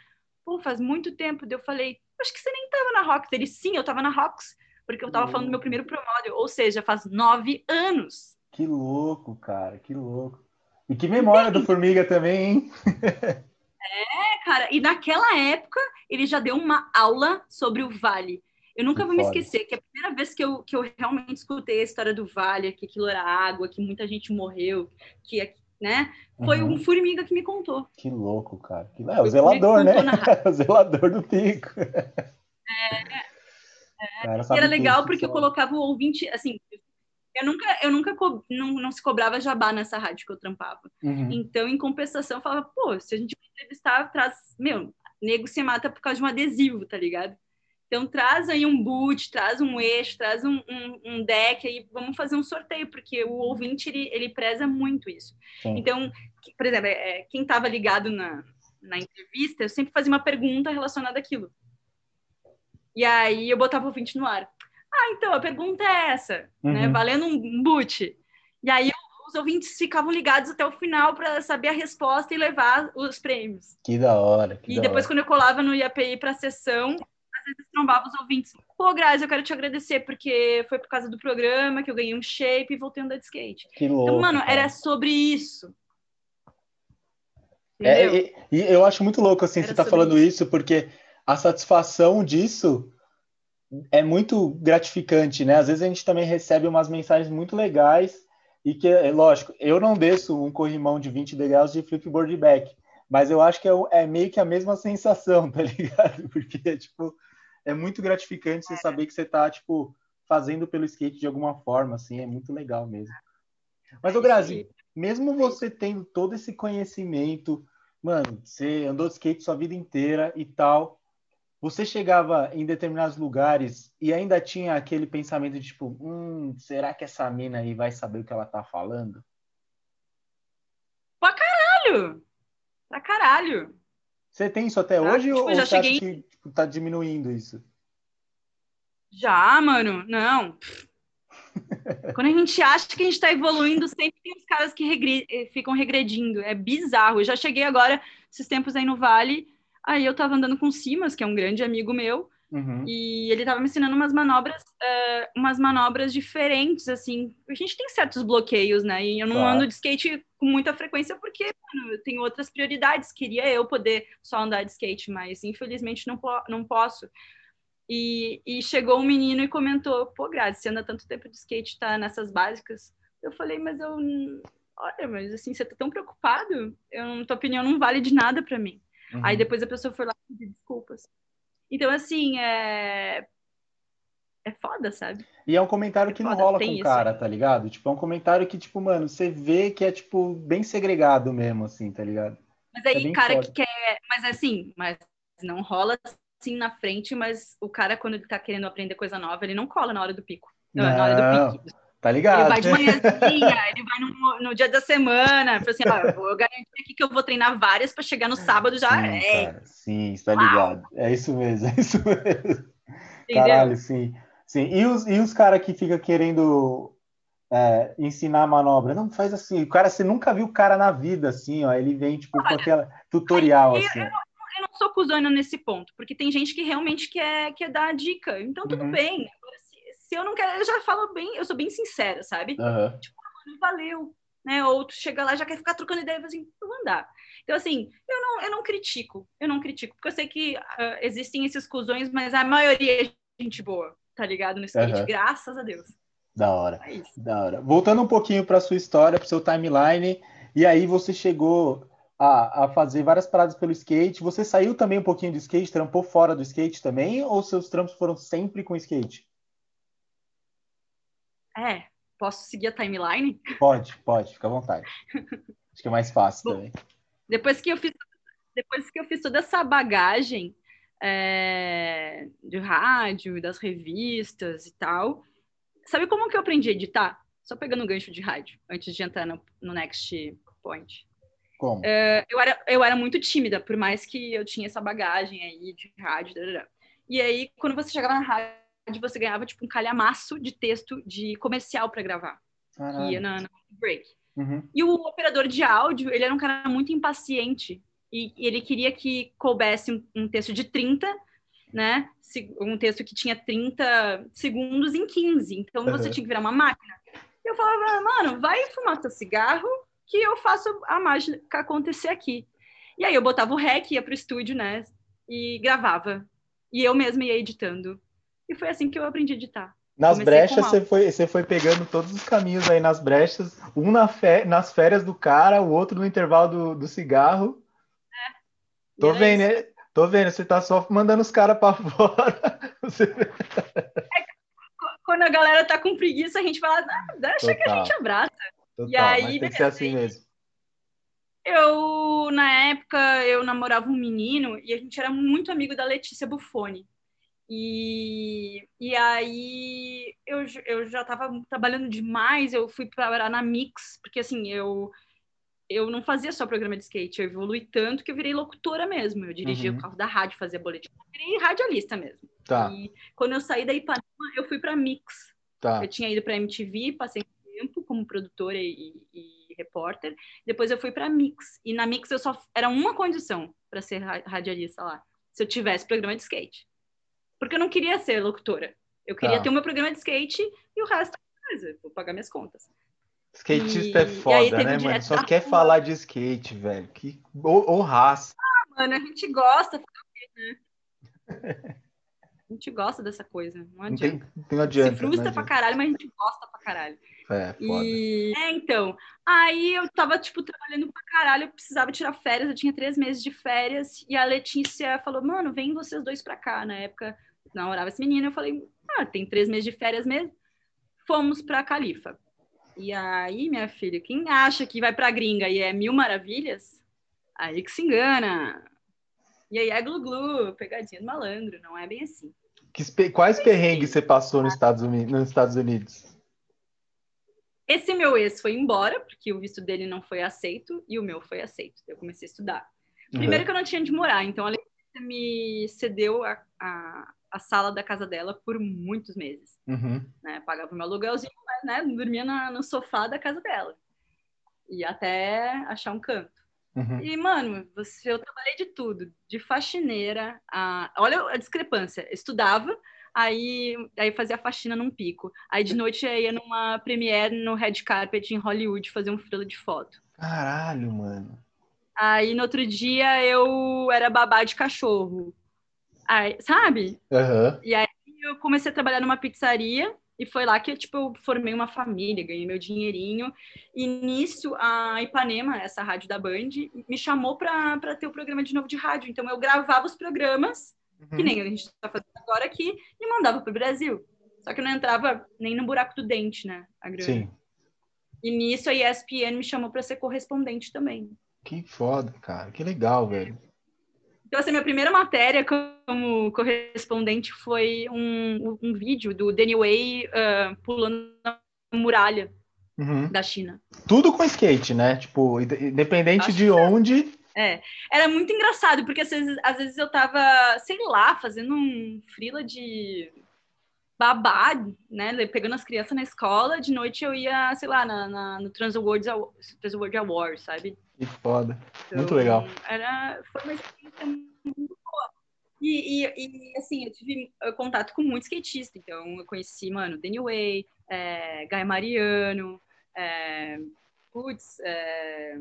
pô, faz muito tempo. Eu falei, acho que você nem tava na Rox. Ele, sim, eu tava na Rox, porque eu tava falando do meu primeiro promódio. Ou seja, faz nove anos. Que louco, cara, que louco. E que memória do Formiga também, hein? É, cara, e naquela época ele já deu uma aula sobre o Vale. Eu nunca vou me esquecer que a primeira vez que eu, que eu realmente escutei a história do Vale, que aquilo era água, que muita gente morreu, que, né, foi Uhum. um formiga que me contou. Que louco, cara. Que... É, o zelador, né? o zelador do pico. Cara, E sabe era legal que porque eu colocava o ouvinte, assim, eu nunca, eu nunca co- não, não se cobrava jabá nessa rádio que eu trampava. Uhum. Então, em compensação, eu falava, pô, se a gente entrevistar, traz, meu, nego se mata por causa de um adesivo, tá ligado? Então, traz aí um boot, traz um eixo, traz um, um, um deck aí, vamos fazer um sorteio, porque o ouvinte, ele, ele preza muito isso. Sim. Então, por exemplo, é, quem estava ligado na, na entrevista, eu sempre fazia uma pergunta relacionada àquilo. E aí eu botava o ouvinte no ar. Ah, então, a pergunta é essa, né? Uhum. Valendo um boot. E aí os ouvintes ficavam ligados até o final para saber a resposta e levar os prêmios. Que da hora. Que E da depois, hora. quando eu colava no IAPI para a sessão, às vezes trombava os ouvintes. Pô, Grazi, eu quero te agradecer, porque foi por causa do programa que eu ganhei um shape e voltei a andar de skate. Que louco. Então, mano, cara. era sobre isso. É, e, e eu acho muito louco assim Era você tá falando isso. porque a satisfação disso é muito gratificante, né? Às vezes a gente também recebe umas mensagens muito legais e que, é lógico, eu não desço um corrimão de 20 degraus de flipboard back, mas eu acho que é, o- é meio que a mesma sensação, tá ligado? Porque, tipo, é muito gratificante você saber que você tá, tipo, fazendo pelo skate de alguma forma, assim, é muito legal mesmo. Mas, É Grazi, aí. mesmo você tendo todo esse conhecimento, mano, você andou de skate sua vida inteira e tal, você chegava em determinados lugares e ainda tinha aquele pensamento de tipo, hum, será que essa mina aí vai saber o que ela tá falando? Caralho! Pra caralho! Você tem isso até Ah, hoje tipo, ou já você acha cheguei- que tipo, tá diminuindo isso? Já, mano, não. Quando a gente acha que a gente tá evoluindo, sempre tem os caras que regre- eh, ficam regredindo. É bizarro. Eu já cheguei agora, esses tempos aí no Vale, aí eu tava andando com o Simas, que é um grande amigo meu, Uhum. e ele tava me ensinando umas manobras, eh, umas manobras diferentes, assim. A gente tem certos bloqueios, né? E eu não Claro. ando de skate com muita frequência porque, mano, eu tenho outras prioridades. Queria eu poder só andar de skate, mas infelizmente não, não posso. E, e chegou um menino e comentou: pô, Grazi, você anda tanto tempo de skate, tá nessas básicas. Eu falei, mas eu. Olha, mas assim, você tá tão preocupado? Eu, tua opinião não vale de nada pra mim. Uhum. Aí depois a pessoa foi lá pediu desculpas. Então, assim, é. É foda, sabe? E é um comentário que não Foda, rola tem com o cara, tá ligado? Tipo, é um comentário que, tipo, mano, você vê que é, tipo, bem segregado mesmo, assim, tá ligado? Mas É aí, bem cara foda. que quer. Mas assim, mas não rola assim na frente, mas o cara, quando ele tá querendo aprender coisa nova, ele não cola na hora do pico. Não, na hora Não, do pique. Tá Ele ligado? vai de manhãzinha, ele vai no, no dia da semana. Fala assim, ó, eu vou garantir aqui que eu vou treinar várias para chegar no sábado já. Sim, é, cara, sim, está Uau. ligado. É isso mesmo, é isso mesmo. entendeu? Caralho, sim. sim. E os, e os caras que ficam querendo é, ensinar a manobra? Não, faz assim. O cara, você nunca viu o cara na vida, assim, ó. Ele vem, tipo, com aquela tutorial, aí assim. ó. Eu não sou cuzona nesse ponto, porque tem gente que realmente quer, quer dar a dica. Então, tudo Uhum. bem. Se, eu não quero, eu já falo bem, eu sou bem sincera, sabe? Aham. Tipo, ah, valeu. Né? Ou tu chega lá já quer ficar trocando ideia, assim, eu vou andar. Então, assim, eu não, eu não critico, eu não critico, porque eu sei que ah, existem esses cuzões, mas a maioria é gente boa, tá ligado? No skate, Aham. graças a Deus. Da hora. É. Da hora. Voltando um pouquinho para sua história, para seu timeline, e aí você chegou a, a fazer várias paradas pelo skate. Você saiu também um pouquinho do skate, trampou fora do skate também, ou seus trampos foram sempre com skate? É, posso seguir a timeline? Pode, pode, fica à vontade. Acho que é mais fácil Bom, também. Depois que eu fiz, depois que eu fiz toda essa bagagem é, de rádio, das revistas e tal, sabe como que eu aprendi a editar? Só pegando o gancho de rádio, antes de entrar no, no Next Point. Como? Eu era, eu era muito tímida, por mais que eu tinha essa bagagem aí de rádio. E aí, quando você chegava na rádio, você ganhava tipo um calhamaço de texto de comercial para gravar, que ia Caralho. na, na break. Uhum. E o operador de áudio, ele era um cara muito impaciente. E, ele queria que coubesse um, um texto de 30, né? Um texto que tinha 30 segundos em 15. Então você Uhum. tinha que virar uma máquina. E eu falava, mano, vai fumar teu cigarro que eu faço a mágica acontecer aqui. E aí eu botava o rec, ia pro estúdio, né? E gravava. E eu mesma ia editando. E foi assim que eu aprendi a editar. Nas Comecei brechas, você foi, você foi pegando todos os caminhos aí nas brechas, um na fe- nas férias do cara, o outro no intervalo do, do cigarro. E Tô vendo, né? Tô vendo, você tá só mandando os caras pra fora. Você- Quando a galera tá com preguiça, a gente fala, ah, deixa que a Total. gente abraça. Total, aí, mas tem que beleza, ser assim mesmo. Eu, na época, eu namorava um menino e a gente era muito amigo da Letícia Buffoni. E, e aí eu, eu já estava trabalhando demais, eu fui parar na Mix, porque assim, eu, eu não fazia só programa de skate, eu evolui tanto que eu virei locutora mesmo. Eu dirigia Uhum. o carro da rádio, fazia boletim, eu virei radialista mesmo. Tá, E quando eu saí da Ipanema, eu fui para Mix. tá. Eu tinha ido para MTV, passei um tempo como produtora e, e repórter. Depois eu fui para Mix. E na Mix eu só era uma condição para ser ra- radialista lá, se eu tivesse programa de skate. Porque eu não queria ser locutora. Eu queria Tá. ter o meu programa de skate e o resto é coisa, vou pagar minhas contas. Skatista E- é e aí foda, né, mano? Só quer rua. falar de skate, velho. Que... Ou, ou raça. Mano, a gente gosta, né? A gente gosta dessa coisa, não Não adianta. tem, não adianta. Se frustra não pra adianta. caralho, mas a gente gosta pra caralho. É, foda. E... É, então. Aí eu tava, tipo, trabalhando pra caralho, eu precisava tirar férias, eu tinha três meses de férias, e a Letícia falou, mano, vem vocês dois pra cá. Na época, namorava esse menino, eu falei, ah, tem três meses de férias mesmo. Fomos pra Califa. E aí, minha filha, quem acha que vai pra gringa e é mil maravilhas, aí que se engana. E aí é glu-glu, pegadinha do malandro, não é bem assim. Que Quais perrengues você passou nos Estados Unidos? Nos Estados Unidos? Esse meu ex foi embora, porque o visto dele não foi aceito, e o meu foi aceito. Eu comecei a estudar. Primeiro que eu não tinha onde morar, então a Letícia me cedeu a, a, a sala da casa dela por muitos meses. Uhum. Né? Pagava meu aluguelzinho, mas né, dormia na- no sofá da casa dela. E até achar um canto. Uhum. E, mano, você, eu trabalhei de tudo, de faxineira, a, olha a discrepância. Estudava, aí, aí fazia faxina num pico. Aí de noite eu ia numa premiere no Red Carpet em Hollywood fazer um frila de foto. Caralho, mano. Aí no outro dia eu era babá de cachorro. Aí, sabe? Aham. Eu comecei a trabalhar numa pizzaria e foi lá que tipo, eu formei uma família, ganhei meu dinheirinho. E nisso a Ipanema, essa rádio da Band, me chamou para ter o programa de novo de rádio. Então eu gravava os programas, que Uhum. nem a gente está fazendo agora aqui, e mandava para o Brasil. Só que eu não entrava nem no buraco do dente, né? A grana. Sim. E nisso a ESPN me chamou para ser correspondente também. Que foda, cara. Que legal, velho. Então, assim, minha primeira matéria como correspondente foi um, um vídeo do Danny Way ah, pulando na muralha Uhum. da China. Tudo com skate, né? Tipo, inde- independente Acho de onde. Era muito engraçado, porque às vezes, às vezes eu tava, sei lá, fazendo um frila de babá, né? Pegando as crianças na escola, de noite eu ia, sei lá, na, na- no Trans Awards, Aw- Trans Award Awards, sabe? Que foda. Então, Muito legal. Era, foi uma experiência muito boa. E, e, e, assim, eu tive contato com muitos skatistas. Então, eu conheci, mano, Danny Way, é, Guy Mariano, é, putz, é,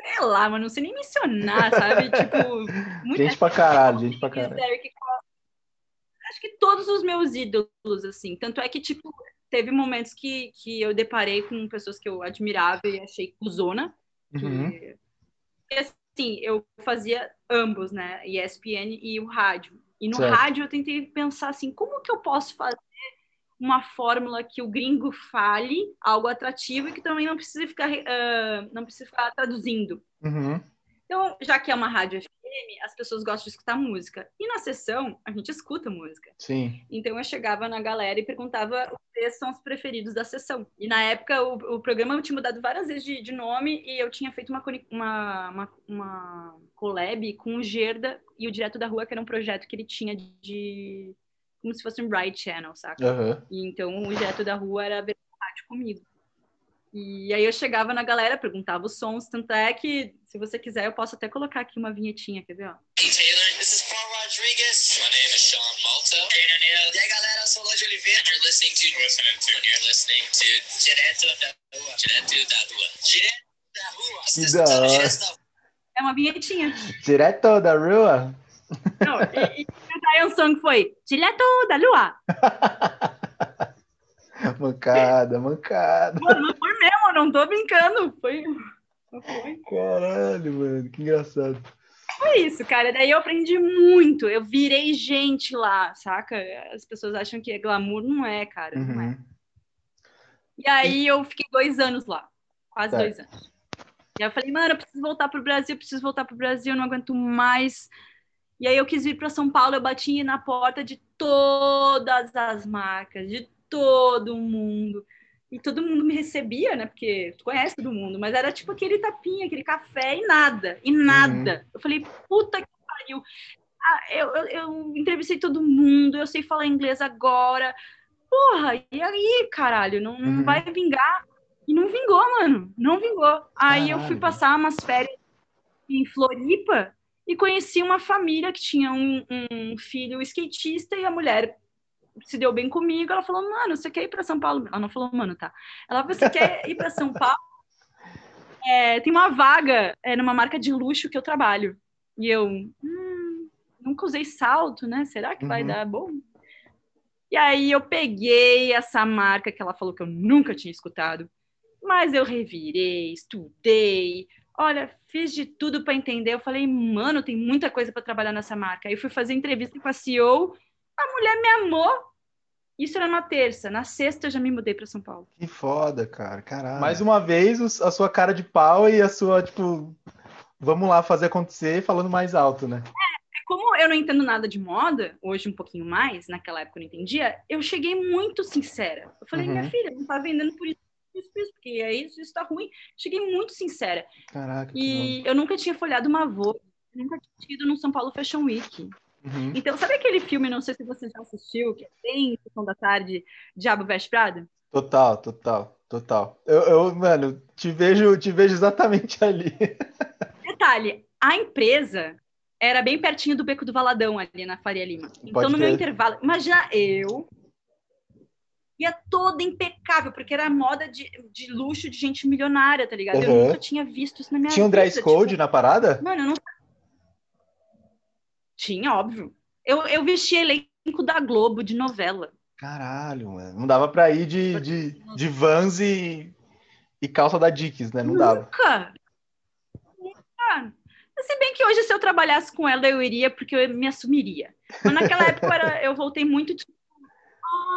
sei lá, mas não sei nem mencionar, sabe? tipo, muita gente pra caralho, gente pra caralho. Acho que todos os meus ídolos, assim. Tanto é que, tipo, teve momentos que, que eu deparei com pessoas que eu admirava e achei cuzona. Uhum. Assim, eu fazia ambos, né? ESPN e o rádio. E no certo. rádio eu tentei pensar assim, como que eu posso fazer uma fórmula que o gringo fale algo atrativo e que também não precisa ficar, uh, não precisa ficar traduzindo. Uhum. Então, já que é uma rádio FM, as pessoas gostam de escutar música. E na sessão, a gente escuta música. Sim. Então, eu chegava na galera e perguntava quais são os preferidos da sessão. E na época, o, o programa tinha mudado várias vezes de, de, nome e eu tinha feito uma, uma, uma, uma collab com o Gerda e o Direto da Rua, que era um projeto que ele tinha de. como se fosse um ride channel, saca? Uhum. E então, o Direto da Rua era verdade comigo. E aí eu chegava na galera, perguntava os sons, tanto é que, se você quiser, eu posso até colocar aqui uma vinhetinha, quer ver, ó? Hey Taylor, this is Paul Rodriguez. My name is Sean Malta. E aí, galera, eu sou Lodi Oliveira. You're listening to... Listening to... You're listening to... Direto da Rua. Direto da Rua. Direto da Rua. Que da hora. É uma vinhetinha. Direto da Rua? Não, e, e cantar um som que foi Direto da Lua. mancada, mancada. Mano, não foi mesmo, não tô brincando. Foi. foi. Caralho, mano, que engraçado. Foi isso, cara. Daí eu aprendi muito. Eu virei gente lá, saca? As pessoas acham que é glamour, não é, cara. Não é. Uhum. E aí eu fiquei dois anos lá. Quase dois anos. E aí eu falei, mano, eu preciso voltar pro Brasil, preciso voltar pro Brasil, eu não aguento mais. E aí eu quis vir para São Paulo, eu bati na porta de todas as marcas, de todo mundo. E todo mundo me recebia, né? Porque tu conhece todo mundo, mas era tipo aquele tapinha, aquele café e nada, e nada. Uhum. Eu falei, puta que pariu. Ah, eu, eu, eu, entrevistei todo mundo, eu sei falar inglês agora. Porra, e aí, caralho, não, não uhum. vai vingar? E não vingou, mano, não vingou. Aí eu fui passar umas férias em Floripa e conheci uma família que tinha um, um filho skatista e a mulher se deu bem comigo. Ela falou, mano, você quer ir para São Paulo? Ela não falou, mano, tá. Ela falou, você quer ir para São Paulo? É, tem uma vaga é, numa marca de luxo que eu trabalho. E eu, hum, nunca usei salto, né? Será que vai uhum. dar bom? E aí eu peguei essa marca que ela falou que eu nunca tinha escutado, mas eu revirei, estudei, olha, fiz de tudo para entender. Eu falei, mano, tem muita coisa para trabalhar nessa marca. Aí fui fazer entrevista com a CEO a mulher me amou. Isso era na terça. Na sexta eu já me mudei para São Paulo. Que foda, cara. Caralho. Mais uma vez, a sua cara de pau e a sua, tipo, vamos lá fazer acontecer falando mais alto, né? É, é, como eu não entendo nada de moda, hoje um pouquinho mais, naquela época eu não entendia, eu cheguei muito sincera. Eu falei, uhum. minha filha, não tá vendendo por isso, isso, isso, porque é isso, isso tá ruim. Cheguei muito sincera. Caraca. E eu nunca tinha folhado uma Vogue, nunca tinha ido no São Paulo Fashion Week. Uhum. Então, sabe aquele filme, não sei se você já assistiu, que é bem Sessão da Tarde, Diabo Veste Prada? Total, total, total. Eu, eu, mano, te vejo, te vejo exatamente ali. Detalhe, a empresa era bem pertinho do Beco do Valadão, ali na Faria Lima. Então, Pode no meu intervalo, imagina eu, ia toda impecável, porque era moda de, de luxo de gente milionária, tá ligado? Uhum. Eu nunca tinha visto isso na minha vida. Tinha um dress code tipo, na parada? Mano, eu não tinha, óbvio. Eu, eu vesti elenco da Globo de novela. Caralho, mano. Não dava pra ir de, de, de Vans e, e calça da Dickies, né? Não Nunca. dava. Nunca. Se bem que hoje, se eu trabalhasse com ela, eu iria, porque eu me assumiria. Mas naquela época eu, era, eu voltei muito de.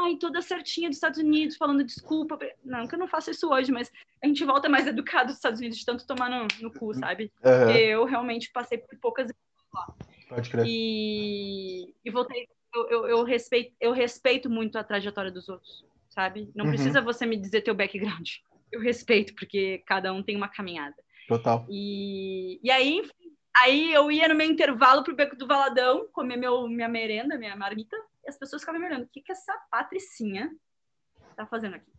Ai, toda certinha dos Estados Unidos, falando desculpa. Não, que eu não faço isso hoje, mas a gente volta mais educado dos Estados Unidos, de tanto tomar no, no cu, sabe? Uhum. Eu realmente passei por poucas lá. Pode crer. E, e voltei. Eu, eu, eu, respeito, eu respeito muito a trajetória dos outros, sabe? Não uhum. precisa você me dizer teu background. Eu respeito, porque cada um tem uma caminhada. Total. E, e aí, enfim, aí eu ia no meu intervalo pro Beco do Valadão, comer meu, minha merenda, minha marmita, e as pessoas ficavam me olhando. O que, que essa patricinha tá fazendo aqui?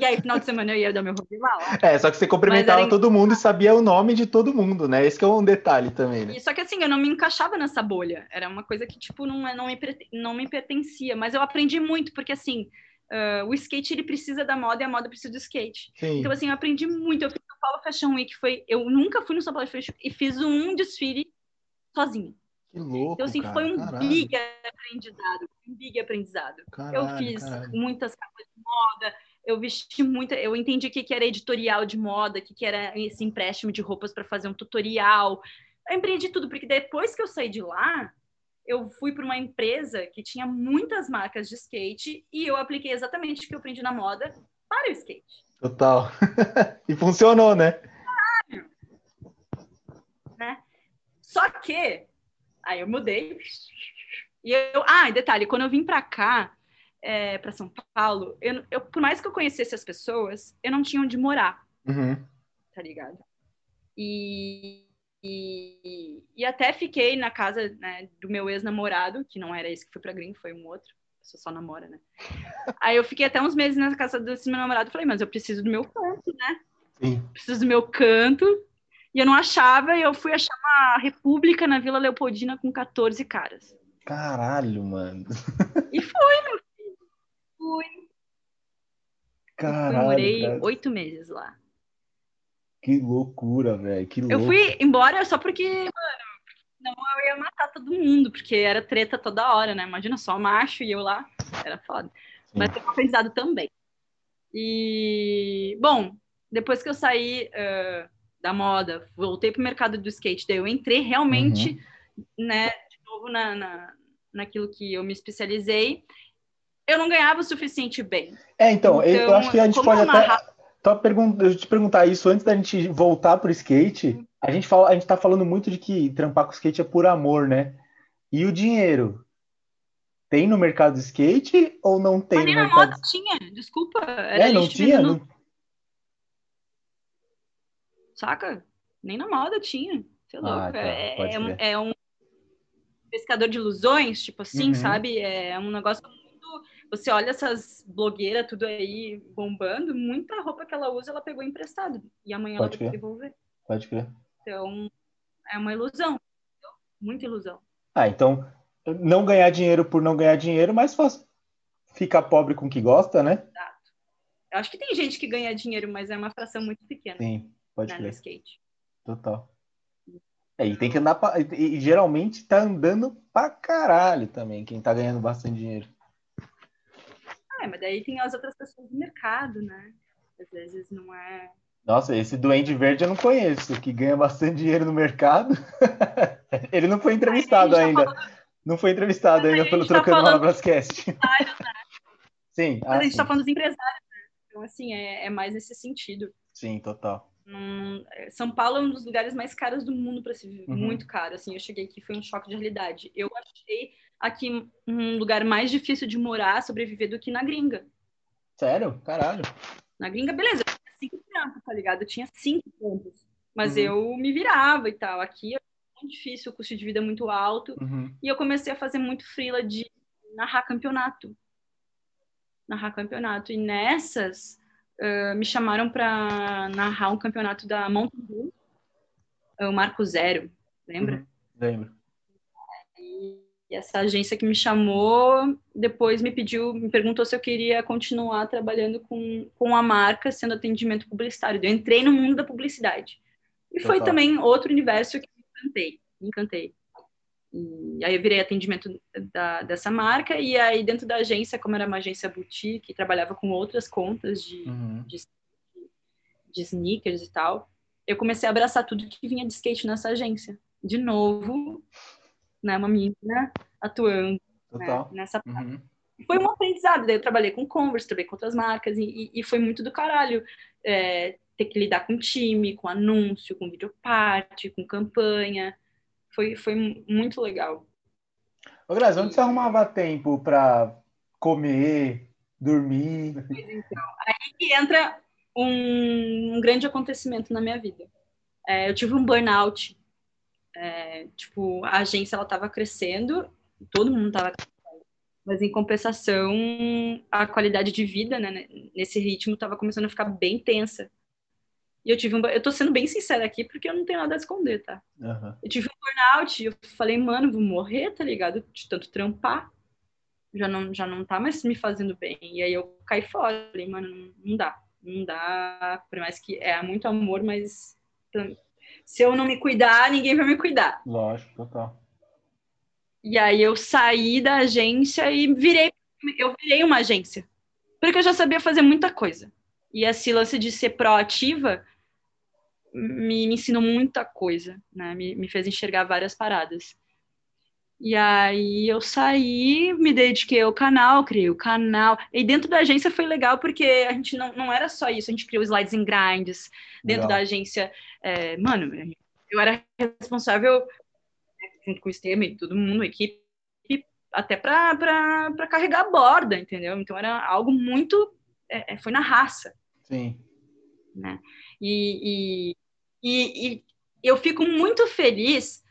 E aí, final de semana eu ia dar meu rolê lá. É, só que você cumprimentava em- todo mundo e sabia o nome de todo mundo, né? Esse que é um detalhe também, né? E só que assim, eu não me encaixava nessa bolha. Era uma coisa que, tipo, não, é- não, me, não me pertencia. Mas eu aprendi muito, porque assim, ah, o skate ele precisa da moda e a moda precisa do skate. Sim. Então, assim, eu aprendi muito. Eu fiz o São Paulo Fashion Week, foi. Eu nunca fui no São Paulo Fashion Week e fiz um desfile sozinha. Que louco, Então, assim, cara. foi um Caralho, big aprendizado. Um big aprendizado. eu caralho, fiz caralho. muitas capas de moda, eu vesti muita, eu entendi o que, que era editorial de moda, o que, que era esse empréstimo de roupas para fazer um tutorial. Eu empreendi tudo, porque depois que eu saí de lá, eu fui para uma empresa que tinha muitas marcas de skate e eu apliquei exatamente o que eu aprendi na moda para o skate. Total. e funcionou, né? Só que aí eu mudei. E eu, ah, detalhe, quando eu vim para cá, é, para São Paulo, eu, eu, por mais que eu conhecesse as pessoas, eu não tinha onde morar. Uhum. tá ligado? E, e, e até fiquei na casa né, do meu ex-namorado, que não era esse que foi pra gringo, foi um outro. Pessoa só namora, né? Aí eu fiquei até uns meses na casa desse meu namorado. Falei, mas eu preciso do meu canto, né? Sim. Preciso do meu canto. E eu não achava, e eu fui achar uma república na Vila Leopoldina com 14 caras. Caralho, mano. E foi, meu. Fui. Caralho. morei cara. oito meses lá. Que loucura, velho. Que louco. Eu fui embora só porque, mano, não eu ia matar todo mundo, porque era treta toda hora, né? Imagina só macho e eu lá, era foda. Sim. Mas foi um aprendizado também. E, bom, depois que eu saí ah, da moda, voltei pro mercado do skate, daí eu entrei realmente, né, de novo na, na, naquilo que eu me especializei. Eu não ganhava o suficiente bem. É, então, eu Então, acho que a gente pode eu até. Só pergun- eu te perguntar isso antes da gente voltar pro skate. A gente, fala, a gente tá falando muito de que trampar com skate é por amor, né? E o dinheiro? Tem no mercado do skate ou não tem Mas no nem na mercado? moda tinha, desculpa. É, não tinha? vendendo Não- Saca? Nem na moda tinha. Você é louco. Ah, tá, é, é um, é um pescador de ilusões, tipo assim, Uhum. sabe? É um negócio. Você olha essas blogueiras tudo aí bombando, muita roupa que ela usa, ela pegou emprestado. E amanhã Pode ela vai devolver. Pode crer. Então, é uma ilusão. Muita ilusão. Ah, então, não ganhar dinheiro por não ganhar dinheiro, mas faz ficar pobre com o que gosta, né? Eu acho que tem gente que ganha dinheiro, mas é uma fração muito pequena Sim, pode né, no crer. skate. Total. É, e tem que andar pra... e, e geralmente tá andando pra caralho também, quem tá ganhando bastante dinheiro. É, mas daí tem as outras pessoas do mercado, né? Às vezes não é. Nossa, esse Duende Verde eu não conheço, que ganha bastante dinheiro no mercado. Ele não foi entrevistado ainda. Não foi entrevistado ainda pelo tá Trocando falando- Manobras-Cast. Sim, Mas ah, a gente sim. tá falando dos empresários, né? Então, assim, é, é mais nesse sentido. Sim, total. Hum, é, São Paulo é um dos lugares mais caros do mundo para se viver, Uhum. muito caro. Assim, eu cheguei aqui foi um choque de realidade. Eu achei aqui um lugar mais difícil de morar, sobreviver do que na gringa. Sério? Caralho. Na gringa, beleza, eu tinha cinco trampos, tá ligado? Eu tinha cinco trampos, mas Uhum. eu me virava e tal. Aqui é muito difícil, o custo de vida é muito alto. Uhum. E eu comecei a fazer muito freela de narrar campeonato. Narrar campeonato. E nessas, eh, me chamaram para narrar um campeonato da Mountain Dew, eh, o Marco Zero, lembra? Uhum. Lembro. E essa agência que me chamou, depois me pediu, me perguntou se eu queria continuar trabalhando com, com a marca, sendo atendimento publicitário. Eu entrei no mundo da publicidade. E foi Total. também outro universo que me encantei, me encantei. E aí eu virei atendimento da, dessa marca, e aí dentro da agência, como era uma agência boutique, trabalhava com outras contas de, Uhum. de sneakers e tal, eu comecei a abraçar tudo que vinha de skate nessa agência. De novo, né, uma menina atuando né, nessa Uhum. foi um aprendizado. Daí eu trabalhei com Converse, trabalhei com outras marcas, e, e- foi muito do caralho. é, ter que lidar com time, com anúncio, com videoparte, com campanha. Foi, foi mu- muito legal. Ô, Grazi, onde você arrumava tempo pra comer, dormir? E entra um, um grande acontecimento na minha vida. É, eu tive um burnout. É, tipo, a agência ela estava crescendo, todo mundo estava crescendo. Mas em compensação, a qualidade de vida, né, nesse ritmo, estava começando a ficar bem tensa. E eu tive um. Eu tô sendo bem sincera aqui, porque eu não tenho nada a esconder, tá? Uhum. Eu tive um burnout, eu falei, mano, vou morrer, tá ligado? De tanto trampar. Já não, já não tá mais me fazendo bem. E aí eu caí fora. Falei, mano, não, não dá. Não dá. Por mais que é muito amor, mas se eu não me cuidar, ninguém vai me cuidar. Lógico, total. E aí eu saí da agência e virei, eu virei uma agência. Porque eu já sabia fazer muita coisa. E esse lance de ser proativa me, me ensinou muita coisa, né? Me, me fez enxergar várias paradas. E aí eu saí, me dediquei ao canal, criei o canal. E dentro da agência foi legal porque a gente não, não era só isso, a gente criou slides em grinds dentro legal. da agência. É, mano, eu era responsável junto com o Esteban e todo mundo, a equipe, até para carregar a borda, entendeu? Então era algo muito. É, é, foi na raça. Sim. Né? E, e, e, e eu fico muito feliz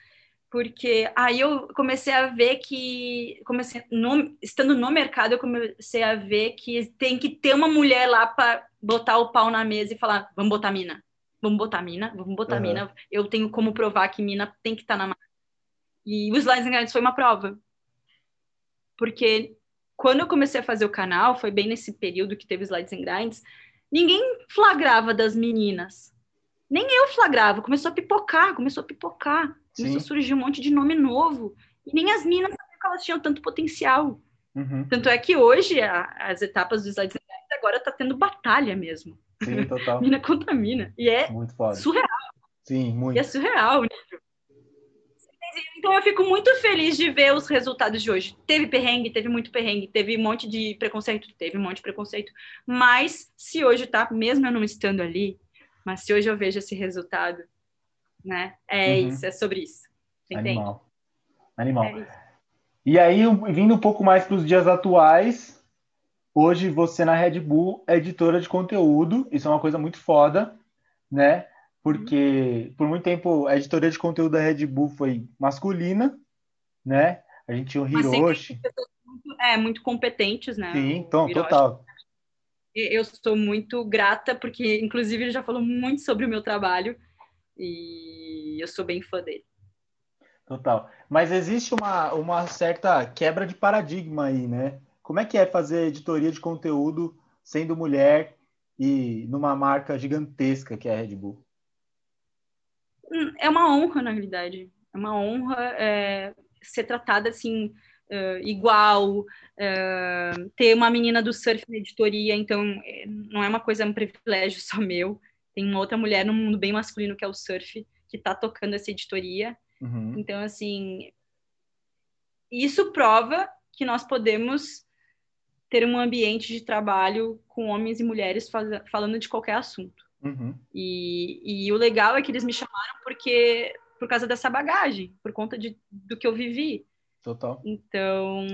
porque aí eu comecei a ver que comecei no, estando no mercado eu comecei a ver que tem que ter uma mulher lá para botar o pau na mesa e falar vamos botar mina vamos botar mina vamos botar uhum. mina eu tenho como provar que mina tem que estar tá na e o Slides and foi uma prova. Porque quando eu comecei a fazer o canal, foi bem nesse período que teve Slides and Grinds, ninguém flagrava das meninas. Nem eu flagrava, começou a pipocar, começou a pipocar. Começou a surgir um monte de nome novo. E nem as meninas sabiam que elas tinham tanto potencial. Uhum. Tanto é que hoje a, as etapas do Slides and Grinds agora tá tendo batalha mesmo. Sim, total. mina contra mina. E é surreal. Sim, muito. E é surreal o nível. Então eu fico muito feliz de ver os resultados de hoje. Teve perrengue, teve muito perrengue, teve um monte de preconceito, teve um monte de preconceito. Mas se hoje tá, mesmo eu não estando ali, mas se hoje eu vejo esse resultado, né? É uhum. isso, é sobre isso. Animal. Animal. É e aí, vindo um pouco mais para os dias atuais, hoje você na Red Bull é editora de conteúdo, isso é uma coisa muito foda, né? porque por muito tempo a editoria de conteúdo da Red Bull foi masculina, né? A gente tinha o Hiroshi. Muito, é, muito competentes, né? Sim, então, total. Eu sou muito grata, porque inclusive ele já falou muito sobre o meu trabalho e eu sou bem fã dele. Total. Mas existe uma, uma certa quebra de paradigma aí, né? Como é que é fazer editoria de conteúdo sendo mulher e numa marca gigantesca que é a Red Bull? Hum, é uma honra, na realidade. É uma honra é, ser tratada assim, uh, igual, uh, ter uma menina do surf na editoria, então é, não é uma coisa, é um privilégio só meu. Tem uma outra mulher no mundo bem masculino que é o surf, que está tocando essa editoria. Uhum. Então, assim, isso prova que nós podemos ter um ambiente de trabalho com homens e mulheres faz, falando de qualquer assunto. Uhum. E, e o legal é que eles me chamaram porque por causa dessa bagagem, por conta de, do que eu vivi. Total. Então,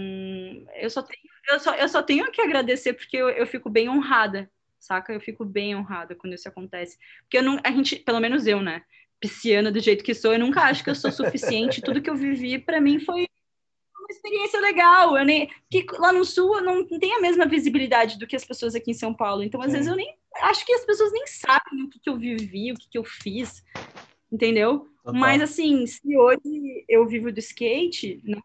eu só tenho, eu só, eu só tenho que agradecer porque eu, eu fico bem honrada, saca? Eu fico bem honrada quando isso acontece. Porque eu não, a gente, pelo menos eu, né? Pisciana do jeito que sou, eu nunca acho que eu sou suficiente. Tudo que eu vivi, para mim, foi experiência legal. Eu nem, que lá no Sul não, não tem a mesma visibilidade do que as pessoas aqui em São Paulo. Então, às Sim. vezes, eu nem acho que as pessoas nem sabem o que, que eu vivi, o que, que eu fiz, entendeu? Total. Mas, assim, se hoje eu vivo do skate, não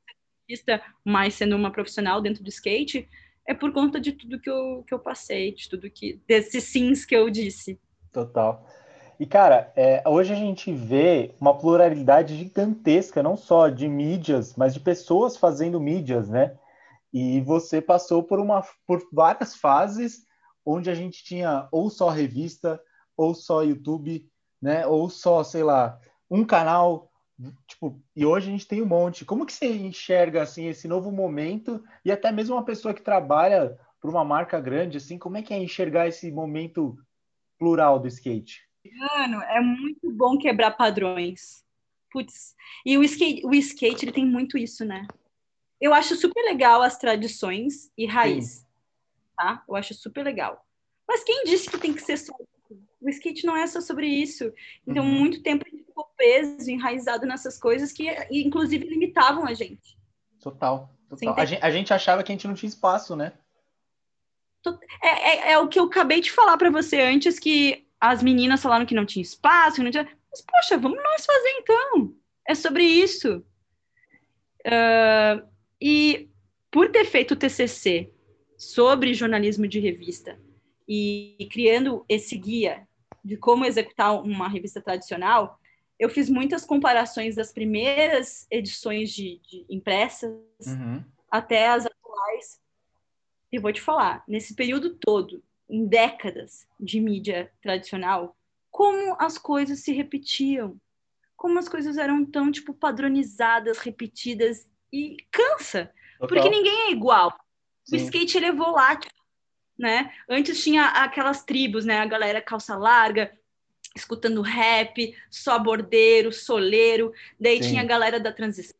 mas sendo uma profissional dentro do skate, é por conta de tudo que eu, que eu passei, de tudo que. desses sims que eu disse. Total. E, cara, é, hoje a gente vê uma pluralidade gigantesca, não só de mídias, mas de pessoas fazendo mídias, né? E você passou por, uma, por várias fases onde a gente tinha ou só revista, ou só YouTube, né? Ou só, sei lá, um canal, tipo, e hoje a gente tem um monte. Como que você enxerga assim esse novo momento e até mesmo uma pessoa que trabalha para uma marca grande, assim, como é que é enxergar esse momento plural do skate? Mano, é muito bom quebrar padrões. Putz. E o skate, o skate, ele tem muito isso, né? Eu acho super legal as tradições e raiz, Sim. tá? Eu acho super legal. Mas quem disse que tem que ser só o skate não é só sobre isso. Então, uhum. muito tempo a gente ficou preso, enraizado nessas coisas que, inclusive, limitavam a gente. Total. A gente, a gente achava que a gente não tinha espaço, né? É, é, é, o que eu acabei de falar para você antes, que as meninas falaram que não tinha espaço, não tinha... mas poxa, vamos nós fazer então. É sobre isso. Uh, e por ter feito o TCC sobre jornalismo de revista e criando esse guia de como executar uma revista tradicional, eu fiz muitas comparações das primeiras edições de, de impressas uhum. até as atuais. E vou te falar, nesse período todo, em décadas de mídia tradicional, como as coisas se repetiam, como as coisas eram tão tipo padronizadas, repetidas e cansa, Total. porque ninguém é igual. Sim. O skate ele é volátil, né? Antes tinha aquelas tribos, né? A galera calça larga, escutando rap, só bordeiro, soleiro, daí Sim. tinha a galera da transição.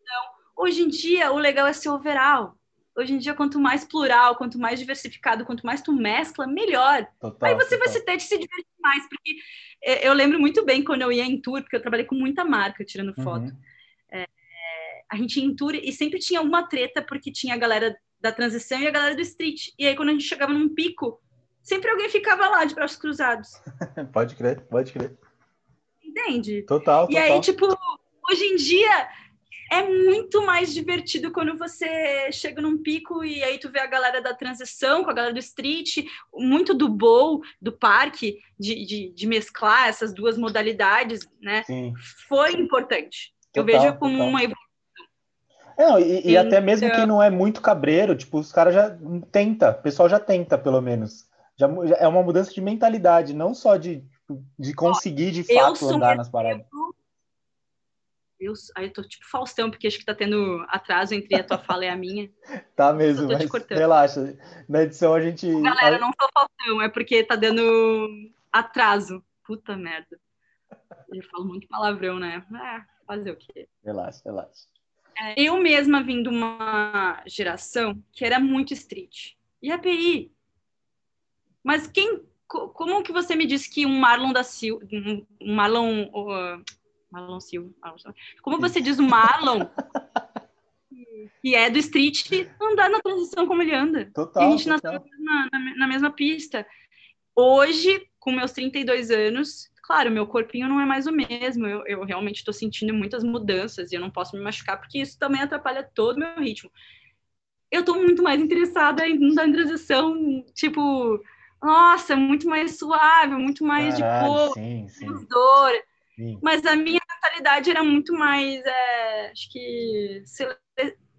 Hoje em dia, o legal é ser overall. Hoje em dia, quanto mais plural, quanto mais diversificado, quanto mais tu mescla, melhor. Total, Aí você total. vai se ter de se divertir mais, porque é, eu lembro muito bem quando eu ia em tour, porque eu trabalhei com muita marca tirando uhum. foto. Uhum. É, a gente ia em tour e sempre tinha uma treta, porque tinha a galera da transição e a galera do street. E aí, quando a gente chegava num pico, sempre alguém ficava lá de braços cruzados. pode crer, pode crer. Entende? Total, total. E aí, tipo, hoje em dia é muito mais divertido quando você chega num pico e aí tu vê a galera da transição com a galera do street, muito do bowl, do parque, de, de, de mesclar essas duas modalidades, né? Sim. Foi importante. Total, Eu vejo como total. uma evolução. Não, e, e até mesmo quem não é muito cabreiro, tipo, os caras já tenta, o pessoal já tenta, pelo menos. Já, já é uma mudança de mentalidade, não só de, tipo, de conseguir de fato andar nas paradas. Eu, aí eu tô tipo Faustão, porque acho que tá tendo atraso entre a tua fala e a minha. Tá mesmo, mas relaxa. Na edição a gente. Galera, não sou Faustão, é porque tá dando atraso. Puta merda. Eu falo muito palavrão, né? É, fazer o quê? Relaxa, relaxa. É, eu mesma vim de uma geração que era muito street. E a PI? Mas quem. Como que você me disse que um Marlon da Silva. Um Marlon. Uh, Marlon Silva. Como você diz o Marlon, que é do street, andar na transição como ele anda. Total. E a gente total. nasceu na, na, na, mesma pista. Hoje, com meus 32 anos, claro, meu corpinho não é mais o mesmo. Eu, eu realmente estou sentindo muitas mudanças e eu não posso me machucar, porque isso também atrapalha todo o meu ritmo. Eu estou muito mais interessada em em transição, tipo, nossa, muito mais suave, muito mais Caralho, de boa, sim, sim. dor. Sim. Mas a minha mentalidade era muito mais, é, acho que, sele...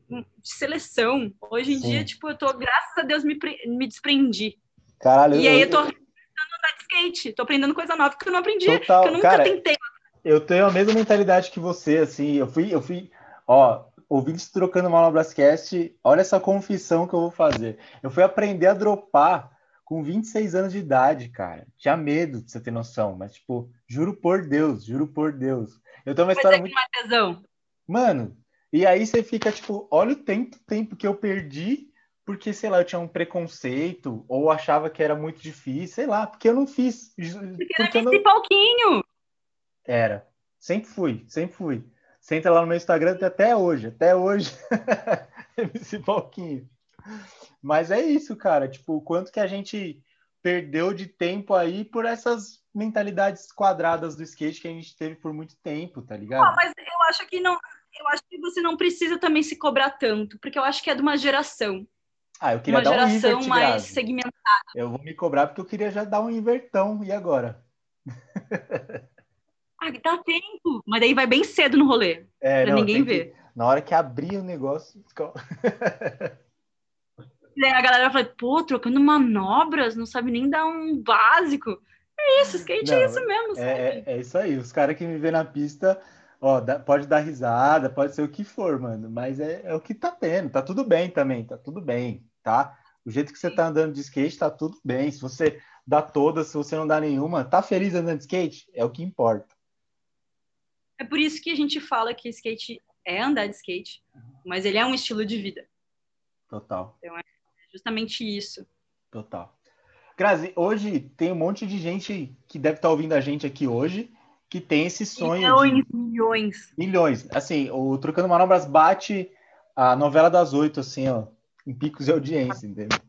de seleção. Hoje em dia, tipo, eu tô, graças a Deus, me, me desprendi. Caralho, e aí eu tô skate, tô aprendendo coisa nova que eu não aprendi, Total. que eu nunca Cara, tentei. Eu tenho a mesma mentalidade que você, assim, eu fui, eu fui, ó, ouvintes trocando mal no Brascast, olha essa confissão que eu vou fazer. Eu fui aprender a dropar com 26 anos de idade, cara. Tinha medo, de você ter noção, mas, tipo, juro por Deus, juro por Deus. Eu tenho uma Mas história é muito. Tesão. Mano, e aí você fica, tipo, olha o tempo, tempo que eu perdi, porque, sei lá, eu tinha um preconceito, ou achava que era muito difícil, sei lá, porque eu não fiz. Porque, porque era esse não... pouquinho. Era. Sempre fui, sempre fui. Você entra lá no meu Instagram até hoje, até hoje. esse pouquinho. Mas é isso, cara. Tipo, o quanto que a gente perdeu de tempo aí por essas mentalidades quadradas do skate que a gente teve por muito tempo, tá ligado? Ah, mas eu acho que não. Eu acho que você não precisa também se cobrar tanto, porque eu acho que é de uma geração. Ah, eu queria uma dar um geração mais segmentada. Eu vou me cobrar porque eu queria já dar um invertão. E agora? ah, dá tempo. Mas daí vai bem cedo no rolê. É, pra não, ninguém ver. Que, na hora que abrir o negócio. Daí a galera fala, pô, trocando manobras, não sabe nem dar um básico. É isso, skate é não, é isso mesmo. É, é, é, isso aí. Os caras que me vê na pista, ó, dá, pode dar risada, pode ser o que for, mano. Mas é, é o que tá tendo. Tá tudo bem também, tá tudo bem, tá? O jeito que você tá andando de skate, tá tudo bem. Se você dá todas, se você não dá nenhuma, tá feliz andando de skate? É o que importa. É por isso que a gente fala que skate é andar de skate, mas ele é um estilo de vida. Total. Então é justamente isso. Total. Grazi, hoje tem um monte de gente que deve estar ouvindo a gente aqui hoje que tem esse sonho. Milhões, de... milhões. Milhões. Assim, o Trocando Manobras bate a novela das oito, assim, ó, em picos de audiência, entendeu?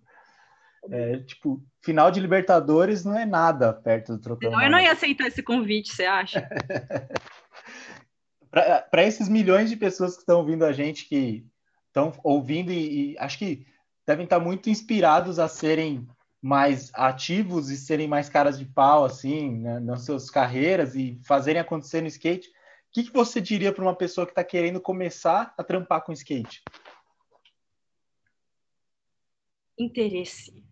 É, tipo, final de Libertadores não é nada perto do Trocando Não, eu não ia aceitar esse convite, você acha? Para esses milhões de pessoas que estão ouvindo a gente, que estão ouvindo e, e, acho que devem estar muito inspirados a serem mais ativos e serem mais caras de pau, assim, né, nas suas carreiras e fazerem acontecer no skate. O que, que você diria para uma pessoa que está querendo começar a trampar com skate? Interesse.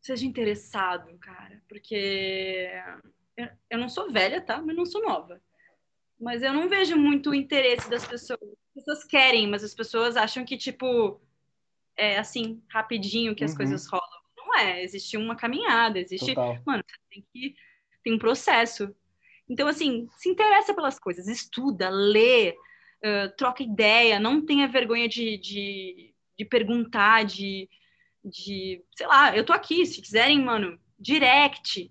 Seja interessado, cara, porque eu não sou velha, tá? Mas não sou nova. Mas eu não vejo muito o interesse das pessoas. As pessoas querem, mas as pessoas acham que, tipo, é assim, rapidinho que as uhum. coisas rolam. Não é, existe uma caminhada, existe. Total. Mano, você tem que. Tem um processo. Então, assim, se interessa pelas coisas, estuda, lê, uh, troca ideia, não tenha vergonha de, de, de perguntar, de, de. Sei lá, eu tô aqui, se quiserem, mano, direct,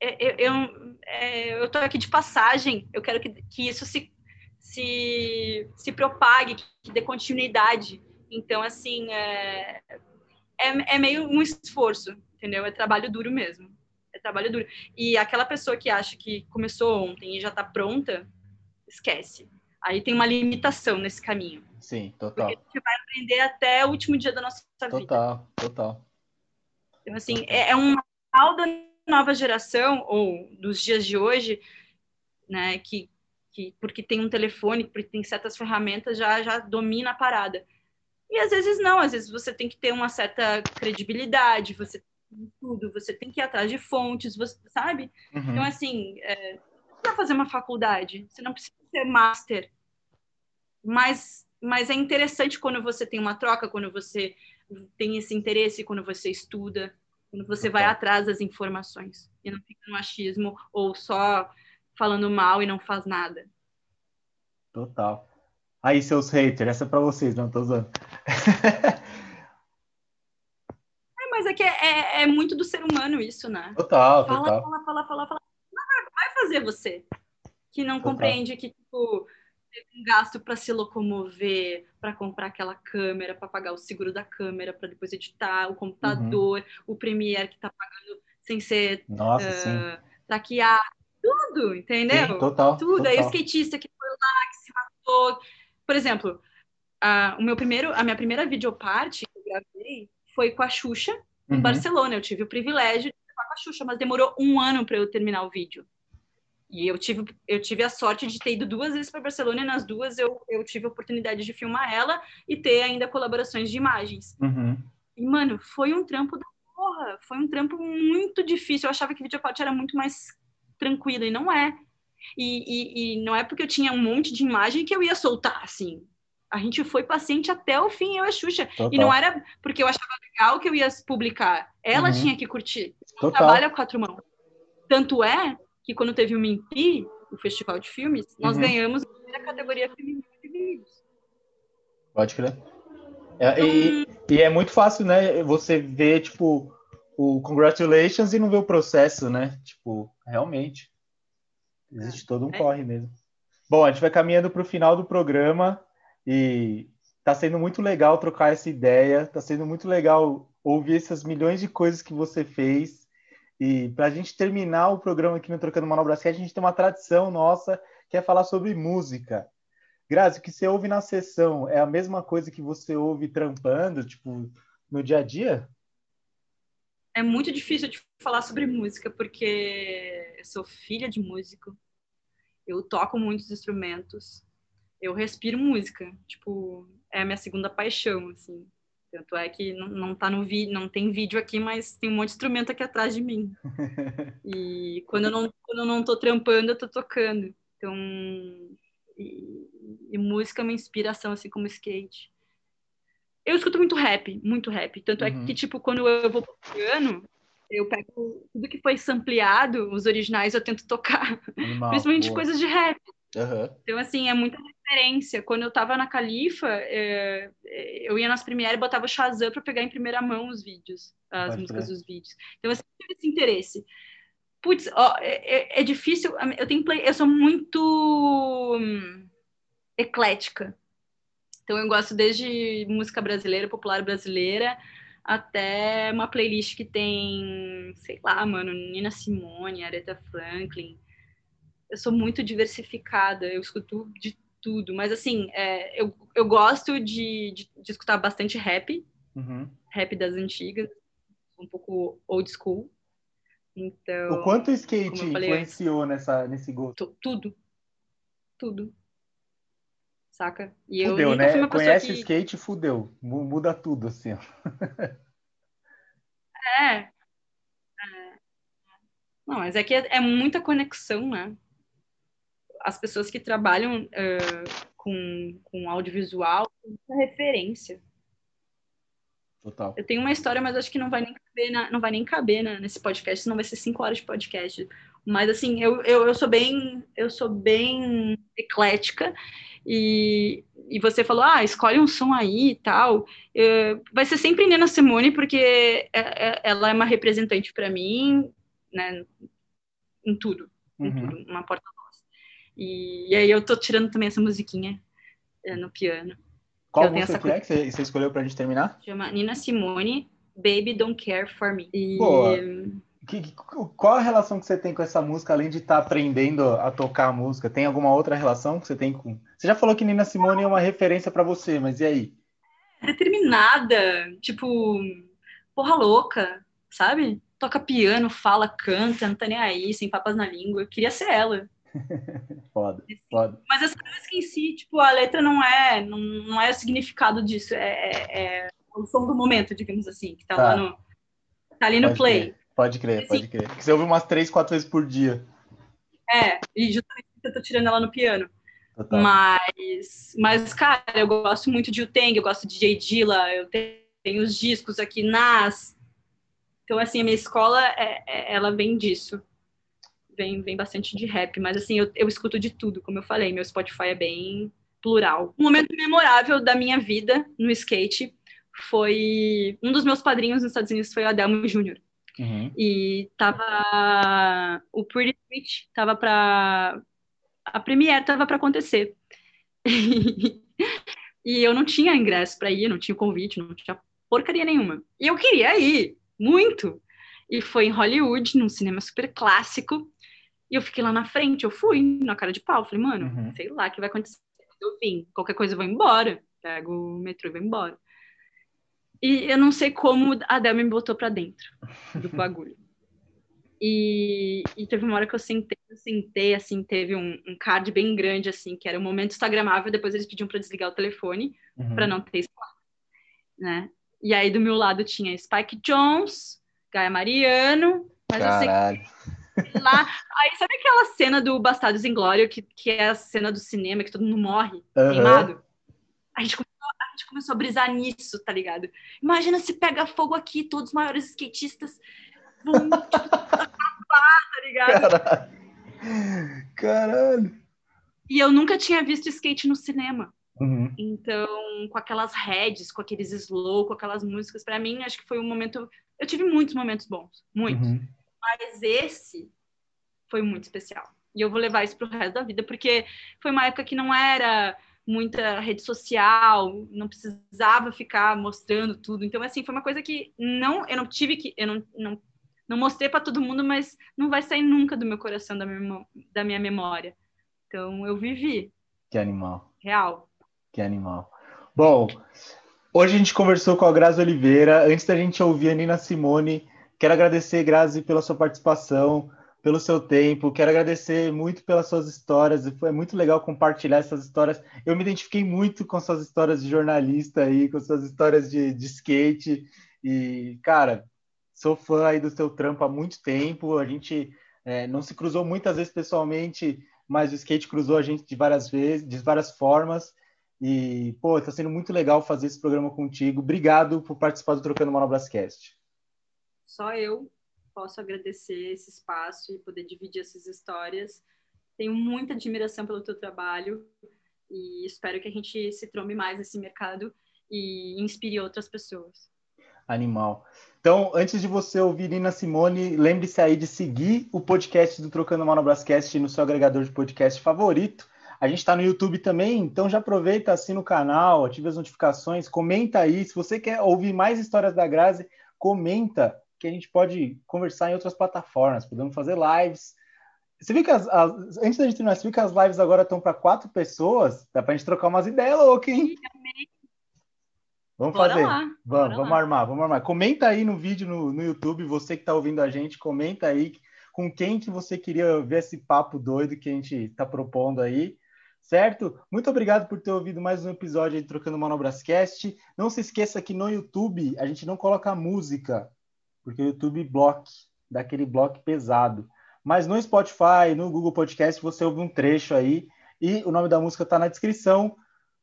eu, eu, é, eu tô aqui de passagem, eu quero que, que isso se, se, se propague, que dê continuidade. Então, assim, é, é, é meio um esforço, entendeu? É trabalho duro mesmo. É trabalho duro. E aquela pessoa que acha que começou ontem e já está pronta, esquece. Aí tem uma limitação nesse caminho. Sim, total. Porque a gente vai aprender até o último dia da nossa vida. Total, total. Então, assim, é, é um mal da nova geração, ou dos dias de hoje, né, que, que porque tem um telefone, porque tem certas ferramentas, já, já domina a parada. E às vezes não, às vezes você tem que ter uma certa credibilidade, você tudo, você tem que ir atrás de fontes, você sabe? Uhum. Então, assim, é, para fazer uma faculdade, você não precisa ser master, mas, mas é interessante quando você tem uma troca, quando você tem esse interesse, quando você estuda, quando você vai atrás das informações e não fica no achismo ou só falando mal e não faz nada. Total. Aí, seus haters, essa é pra vocês, não tô usando. é, mas é que é, é, é, muito do ser humano isso, né? Total, fala, total. Fala, fala, fala, fala. Vai fazer você. Que não total. compreende que, tipo, teve um gasto para se locomover, para comprar aquela câmera, para pagar o seguro da câmera, para depois editar, o computador, uhum. o Premiere que está pagando sem ser Nossa, uh, traquear, tudo, entendeu? Sim, total. Tudo. Total. Aí o skatista que foi lá, que se matou, por exemplo, a, o meu primeiro, a minha primeira videoparte que eu gravei foi com a Xuxa em uhum. Barcelona. Eu tive o privilégio de gravar com a Xuxa, mas demorou um ano para eu terminar o vídeo. E eu tive, eu tive a sorte de ter ido duas vezes para Barcelona e nas duas eu, eu tive a oportunidade de filmar ela e ter ainda colaborações de imagens. Uhum. E, mano, foi um trampo da porra. Foi um trampo muito difícil. Eu achava que videoparte era muito mais tranquilo e não é. E, e, e, não é porque eu tinha um monte de imagem que eu ia soltar, assim. A gente foi paciente até o fim, eu e a Xuxa. Total. E não era porque eu achava legal que eu ia publicar. Ela uhum. tinha que curtir. Não trabalha quatro mãos. Tanto é que quando teve o Mimpi, o Festival de Filmes, nós uhum. ganhamos a primeira categoria feminina de vídeos. Pode crer. É, e, então, e, é muito fácil, né? Você ver, tipo, o congratulations e não ver o processo, né? Tipo, realmente. Existe é. todo um é. corre mesmo. Bom, a gente vai caminhando para o final do programa e tá sendo muito legal trocar essa ideia, tá sendo muito legal ouvir essas milhões de coisas que você fez. E para a gente terminar o programa aqui no Trocando Manobras, a gente tem uma tradição nossa que é falar sobre música. Grazi, o que você ouve na sessão é a mesma coisa que você ouve trampando, tipo, no dia a dia? É muito difícil de falar sobre música, porque eu sou filha de músico, eu toco muitos instrumentos, eu respiro música, tipo, é a minha segunda paixão, assim. Tanto é que não, não tá no vídeo, não tem vídeo aqui, mas tem um monte de instrumento aqui atrás de mim. E quando eu não, quando eu não tô trampando, eu tô tocando. Então, e, e música é uma inspiração, assim como skate. Eu escuto muito rap, muito rap. Tanto uhum. é que, tipo, quando eu vou pro piano, eu pego tudo que foi sampleado, os originais eu tento tocar. Animal, Principalmente boa. coisas de rap. Uhum. Então, assim, é muita referência. Quando eu tava na Califa, é, é eu ia nas Premiere e botava o Shazam para pegar em primeira mão os vídeos, as Pode músicas dos vídeos. Então, eu sempre tive esse interesse. Putz, ó, é, é, é difícil. Eu tenho play, eu sou muito hum, eclética. Então eu gosto desde música brasileira, popular brasileira, até uma playlist que tem, sei lá, mano, Nina Simone, Aretha Franklin. Eu sou muito diversificada, eu escuto de tudo, mas assim, é, eu, eu gosto de, de, de escutar bastante rap, uhum. rap das antigas, um pouco old school. Então, o quanto o skate influenciou nessa, nesse gosto? Tudo. Tudo. Saca? E fudeu, eu né? Conhece que... skate, fudeu. Muda tudo, assim. é. é. Não, mas é que é, é, muita conexão, né? As pessoas que trabalham uh, com, com audiovisual, muita referência. Total. Eu tenho uma história, mas acho que não vai nem caber, na, não vai nem caber na, nesse podcast, senão vai ser cinco horas de podcast. Mas assim, eu, eu, eu sou bem, eu sou bem eclética e, e você falou, ah, escolhe um som aí e tal. É, vai ser sempre Nina Simone, porque é, é, ela é uma representante para mim, né, em tudo, em uhum. tudo, uma porta-voz. E, e, aí eu tô tirando também essa musiquinha é, no piano. Qual música que é que você, você escolheu pra gente terminar? Chama Nina Simone, Baby Don't Care For Me. E... Que, que, qual a relação que você tem com essa música, além de estar tá aprendendo a tocar a música? Tem alguma outra relação que você tem com... Você já falou que Nina Simone é uma referência para você, mas e aí? Determinada, tipo, porra louca, sabe? Toca piano, fala, canta, não tá nem aí, sem papas na língua. Eu queria ser ela. foda, foda. Mas essa música em si, tipo, a letra não é, não, não é o significado disso, é, é, é o som do momento, digamos assim, que tá, tá. lá no. Tá ali no pode play. Crer, pode crer, pode crer. você ouve umas três, quatro vezes por dia. É, e justamente eu tô tirando ela no piano. Total. Mas, mas, cara, eu gosto muito de Uteng, eu gosto de J. Dilla, eu tenho os discos aqui, Nas. Então, assim, a minha escola, é, é, ela vem disso vem, vem bastante de rap, mas assim, eu, eu escuto de tudo, como eu falei, meu Spotify é bem plural. Um momento memorável da minha vida no skate foi. Um dos meus padrinhos nos Estados Unidos foi o Adelmo Jr. Uhum. E tava. O Pretty Switch tava pra. A Premiere tava para acontecer. e eu não tinha ingresso para ir, não tinha convite, não tinha porcaria nenhuma. E eu queria ir, muito. E foi em Hollywood, num cinema super clássico. E eu fiquei lá na frente, eu fui na cara de pau. Falei, mano, uhum. sei lá o que vai acontecer. Eu vim, qualquer coisa eu vou embora. Pego o metrô e vou embora. E eu não sei como a Del me botou pra dentro do bagulho. E, e, teve uma hora que eu sentei, eu sentei, assim, teve um, um, card bem grande, assim, que era um momento instagramável, depois eles pediam para desligar o telefone, uhum. para não ter spam, né? E aí do meu lado tinha Spike Jones, Gaia Mariano, mas Caralho. eu sei lá. Aí sabe aquela cena do Bastardos em Glória, que, que é a cena do cinema, que todo mundo morre uhum. queimado? A gente, gente começou a brisar nisso, tá ligado? Imagina se pega fogo aqui, todos os maiores skatistas vão tipo, acabar, tá ligado? Caralho. Caralho. E eu nunca tinha visto skate no cinema. Uhum. Então, com aquelas heads, com aqueles slow, com aquelas músicas, para mim, acho que foi um momento. Eu tive muitos momentos bons, muitos. Uhum. Mas esse foi muito especial. E eu vou levar isso para o resto da vida, porque foi uma época que não era muita rede social, não precisava ficar mostrando tudo. Então, assim, foi uma coisa que não, eu não tive que, eu não, não, não mostrei para todo mundo, mas não vai sair nunca do meu coração, da minha, da minha memória. Então, eu vivi. Que animal. Real. Que animal. Bom, hoje a gente conversou com a Grazi Oliveira. Antes da gente ouvir a Nina Simone, Quero agradecer, Grazi, pela sua participação, pelo seu tempo. Quero agradecer muito pelas suas histórias. Foi muito legal compartilhar essas histórias. Eu me identifiquei muito com suas histórias de jornalista aí, com suas histórias de, de skate. E, cara, sou fã aí do seu trampo há muito tempo. A gente é, não se cruzou muitas vezes pessoalmente, mas o skate cruzou a gente de várias vezes, de várias formas. E, pô, tá sendo muito legal fazer esse programa contigo. Obrigado por participar do Trocando Manobrascast só eu posso agradecer esse espaço e poder dividir essas histórias. Tenho muita admiração pelo teu trabalho e espero que a gente se trombe mais nesse mercado e inspire outras pessoas. Animal. Então, antes de você ouvir Nina Simone, lembre-se aí de seguir o podcast do Trocando Manobrascast no seu agregador de podcast favorito. A gente está no YouTube também, então já aproveita, assina o canal, ative as notificações, comenta aí. Se você quer ouvir mais histórias da Grazi, comenta que a gente pode conversar em outras plataformas, podemos fazer lives. Você viu que as, as antes da gente terminar, você viu que as lives agora estão para quatro pessoas? Dá para a gente trocar umas ideias loucas, hein? Vamos Bora fazer. Lá. Vamos, vamos armar, vamos armar. Comenta aí no vídeo no, no YouTube, você que está ouvindo a gente, comenta aí com quem que você queria ver esse papo doido que a gente está propondo aí, certo? Muito obrigado por ter ouvido mais um episódio de Trocando Manobrascast. Não se esqueça que no YouTube a gente não coloca música, porque o YouTube bloque, dá aquele bloco pesado. Mas no Spotify, no Google Podcast, você ouve um trecho aí e o nome da música está na descrição.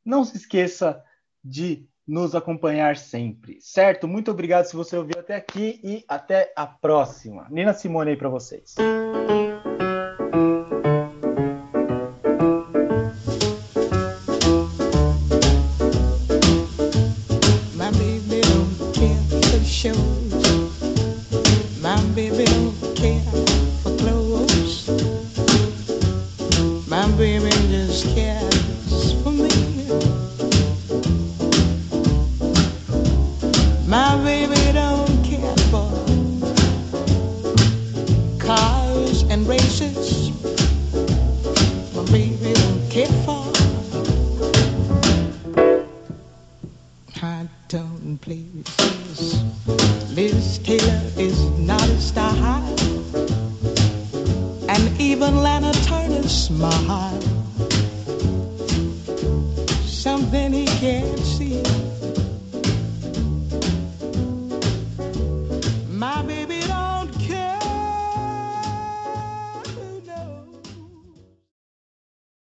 Não se esqueça de nos acompanhar sempre, certo? Muito obrigado se você ouviu até aqui e até a próxima. Nina Simone aí para vocês.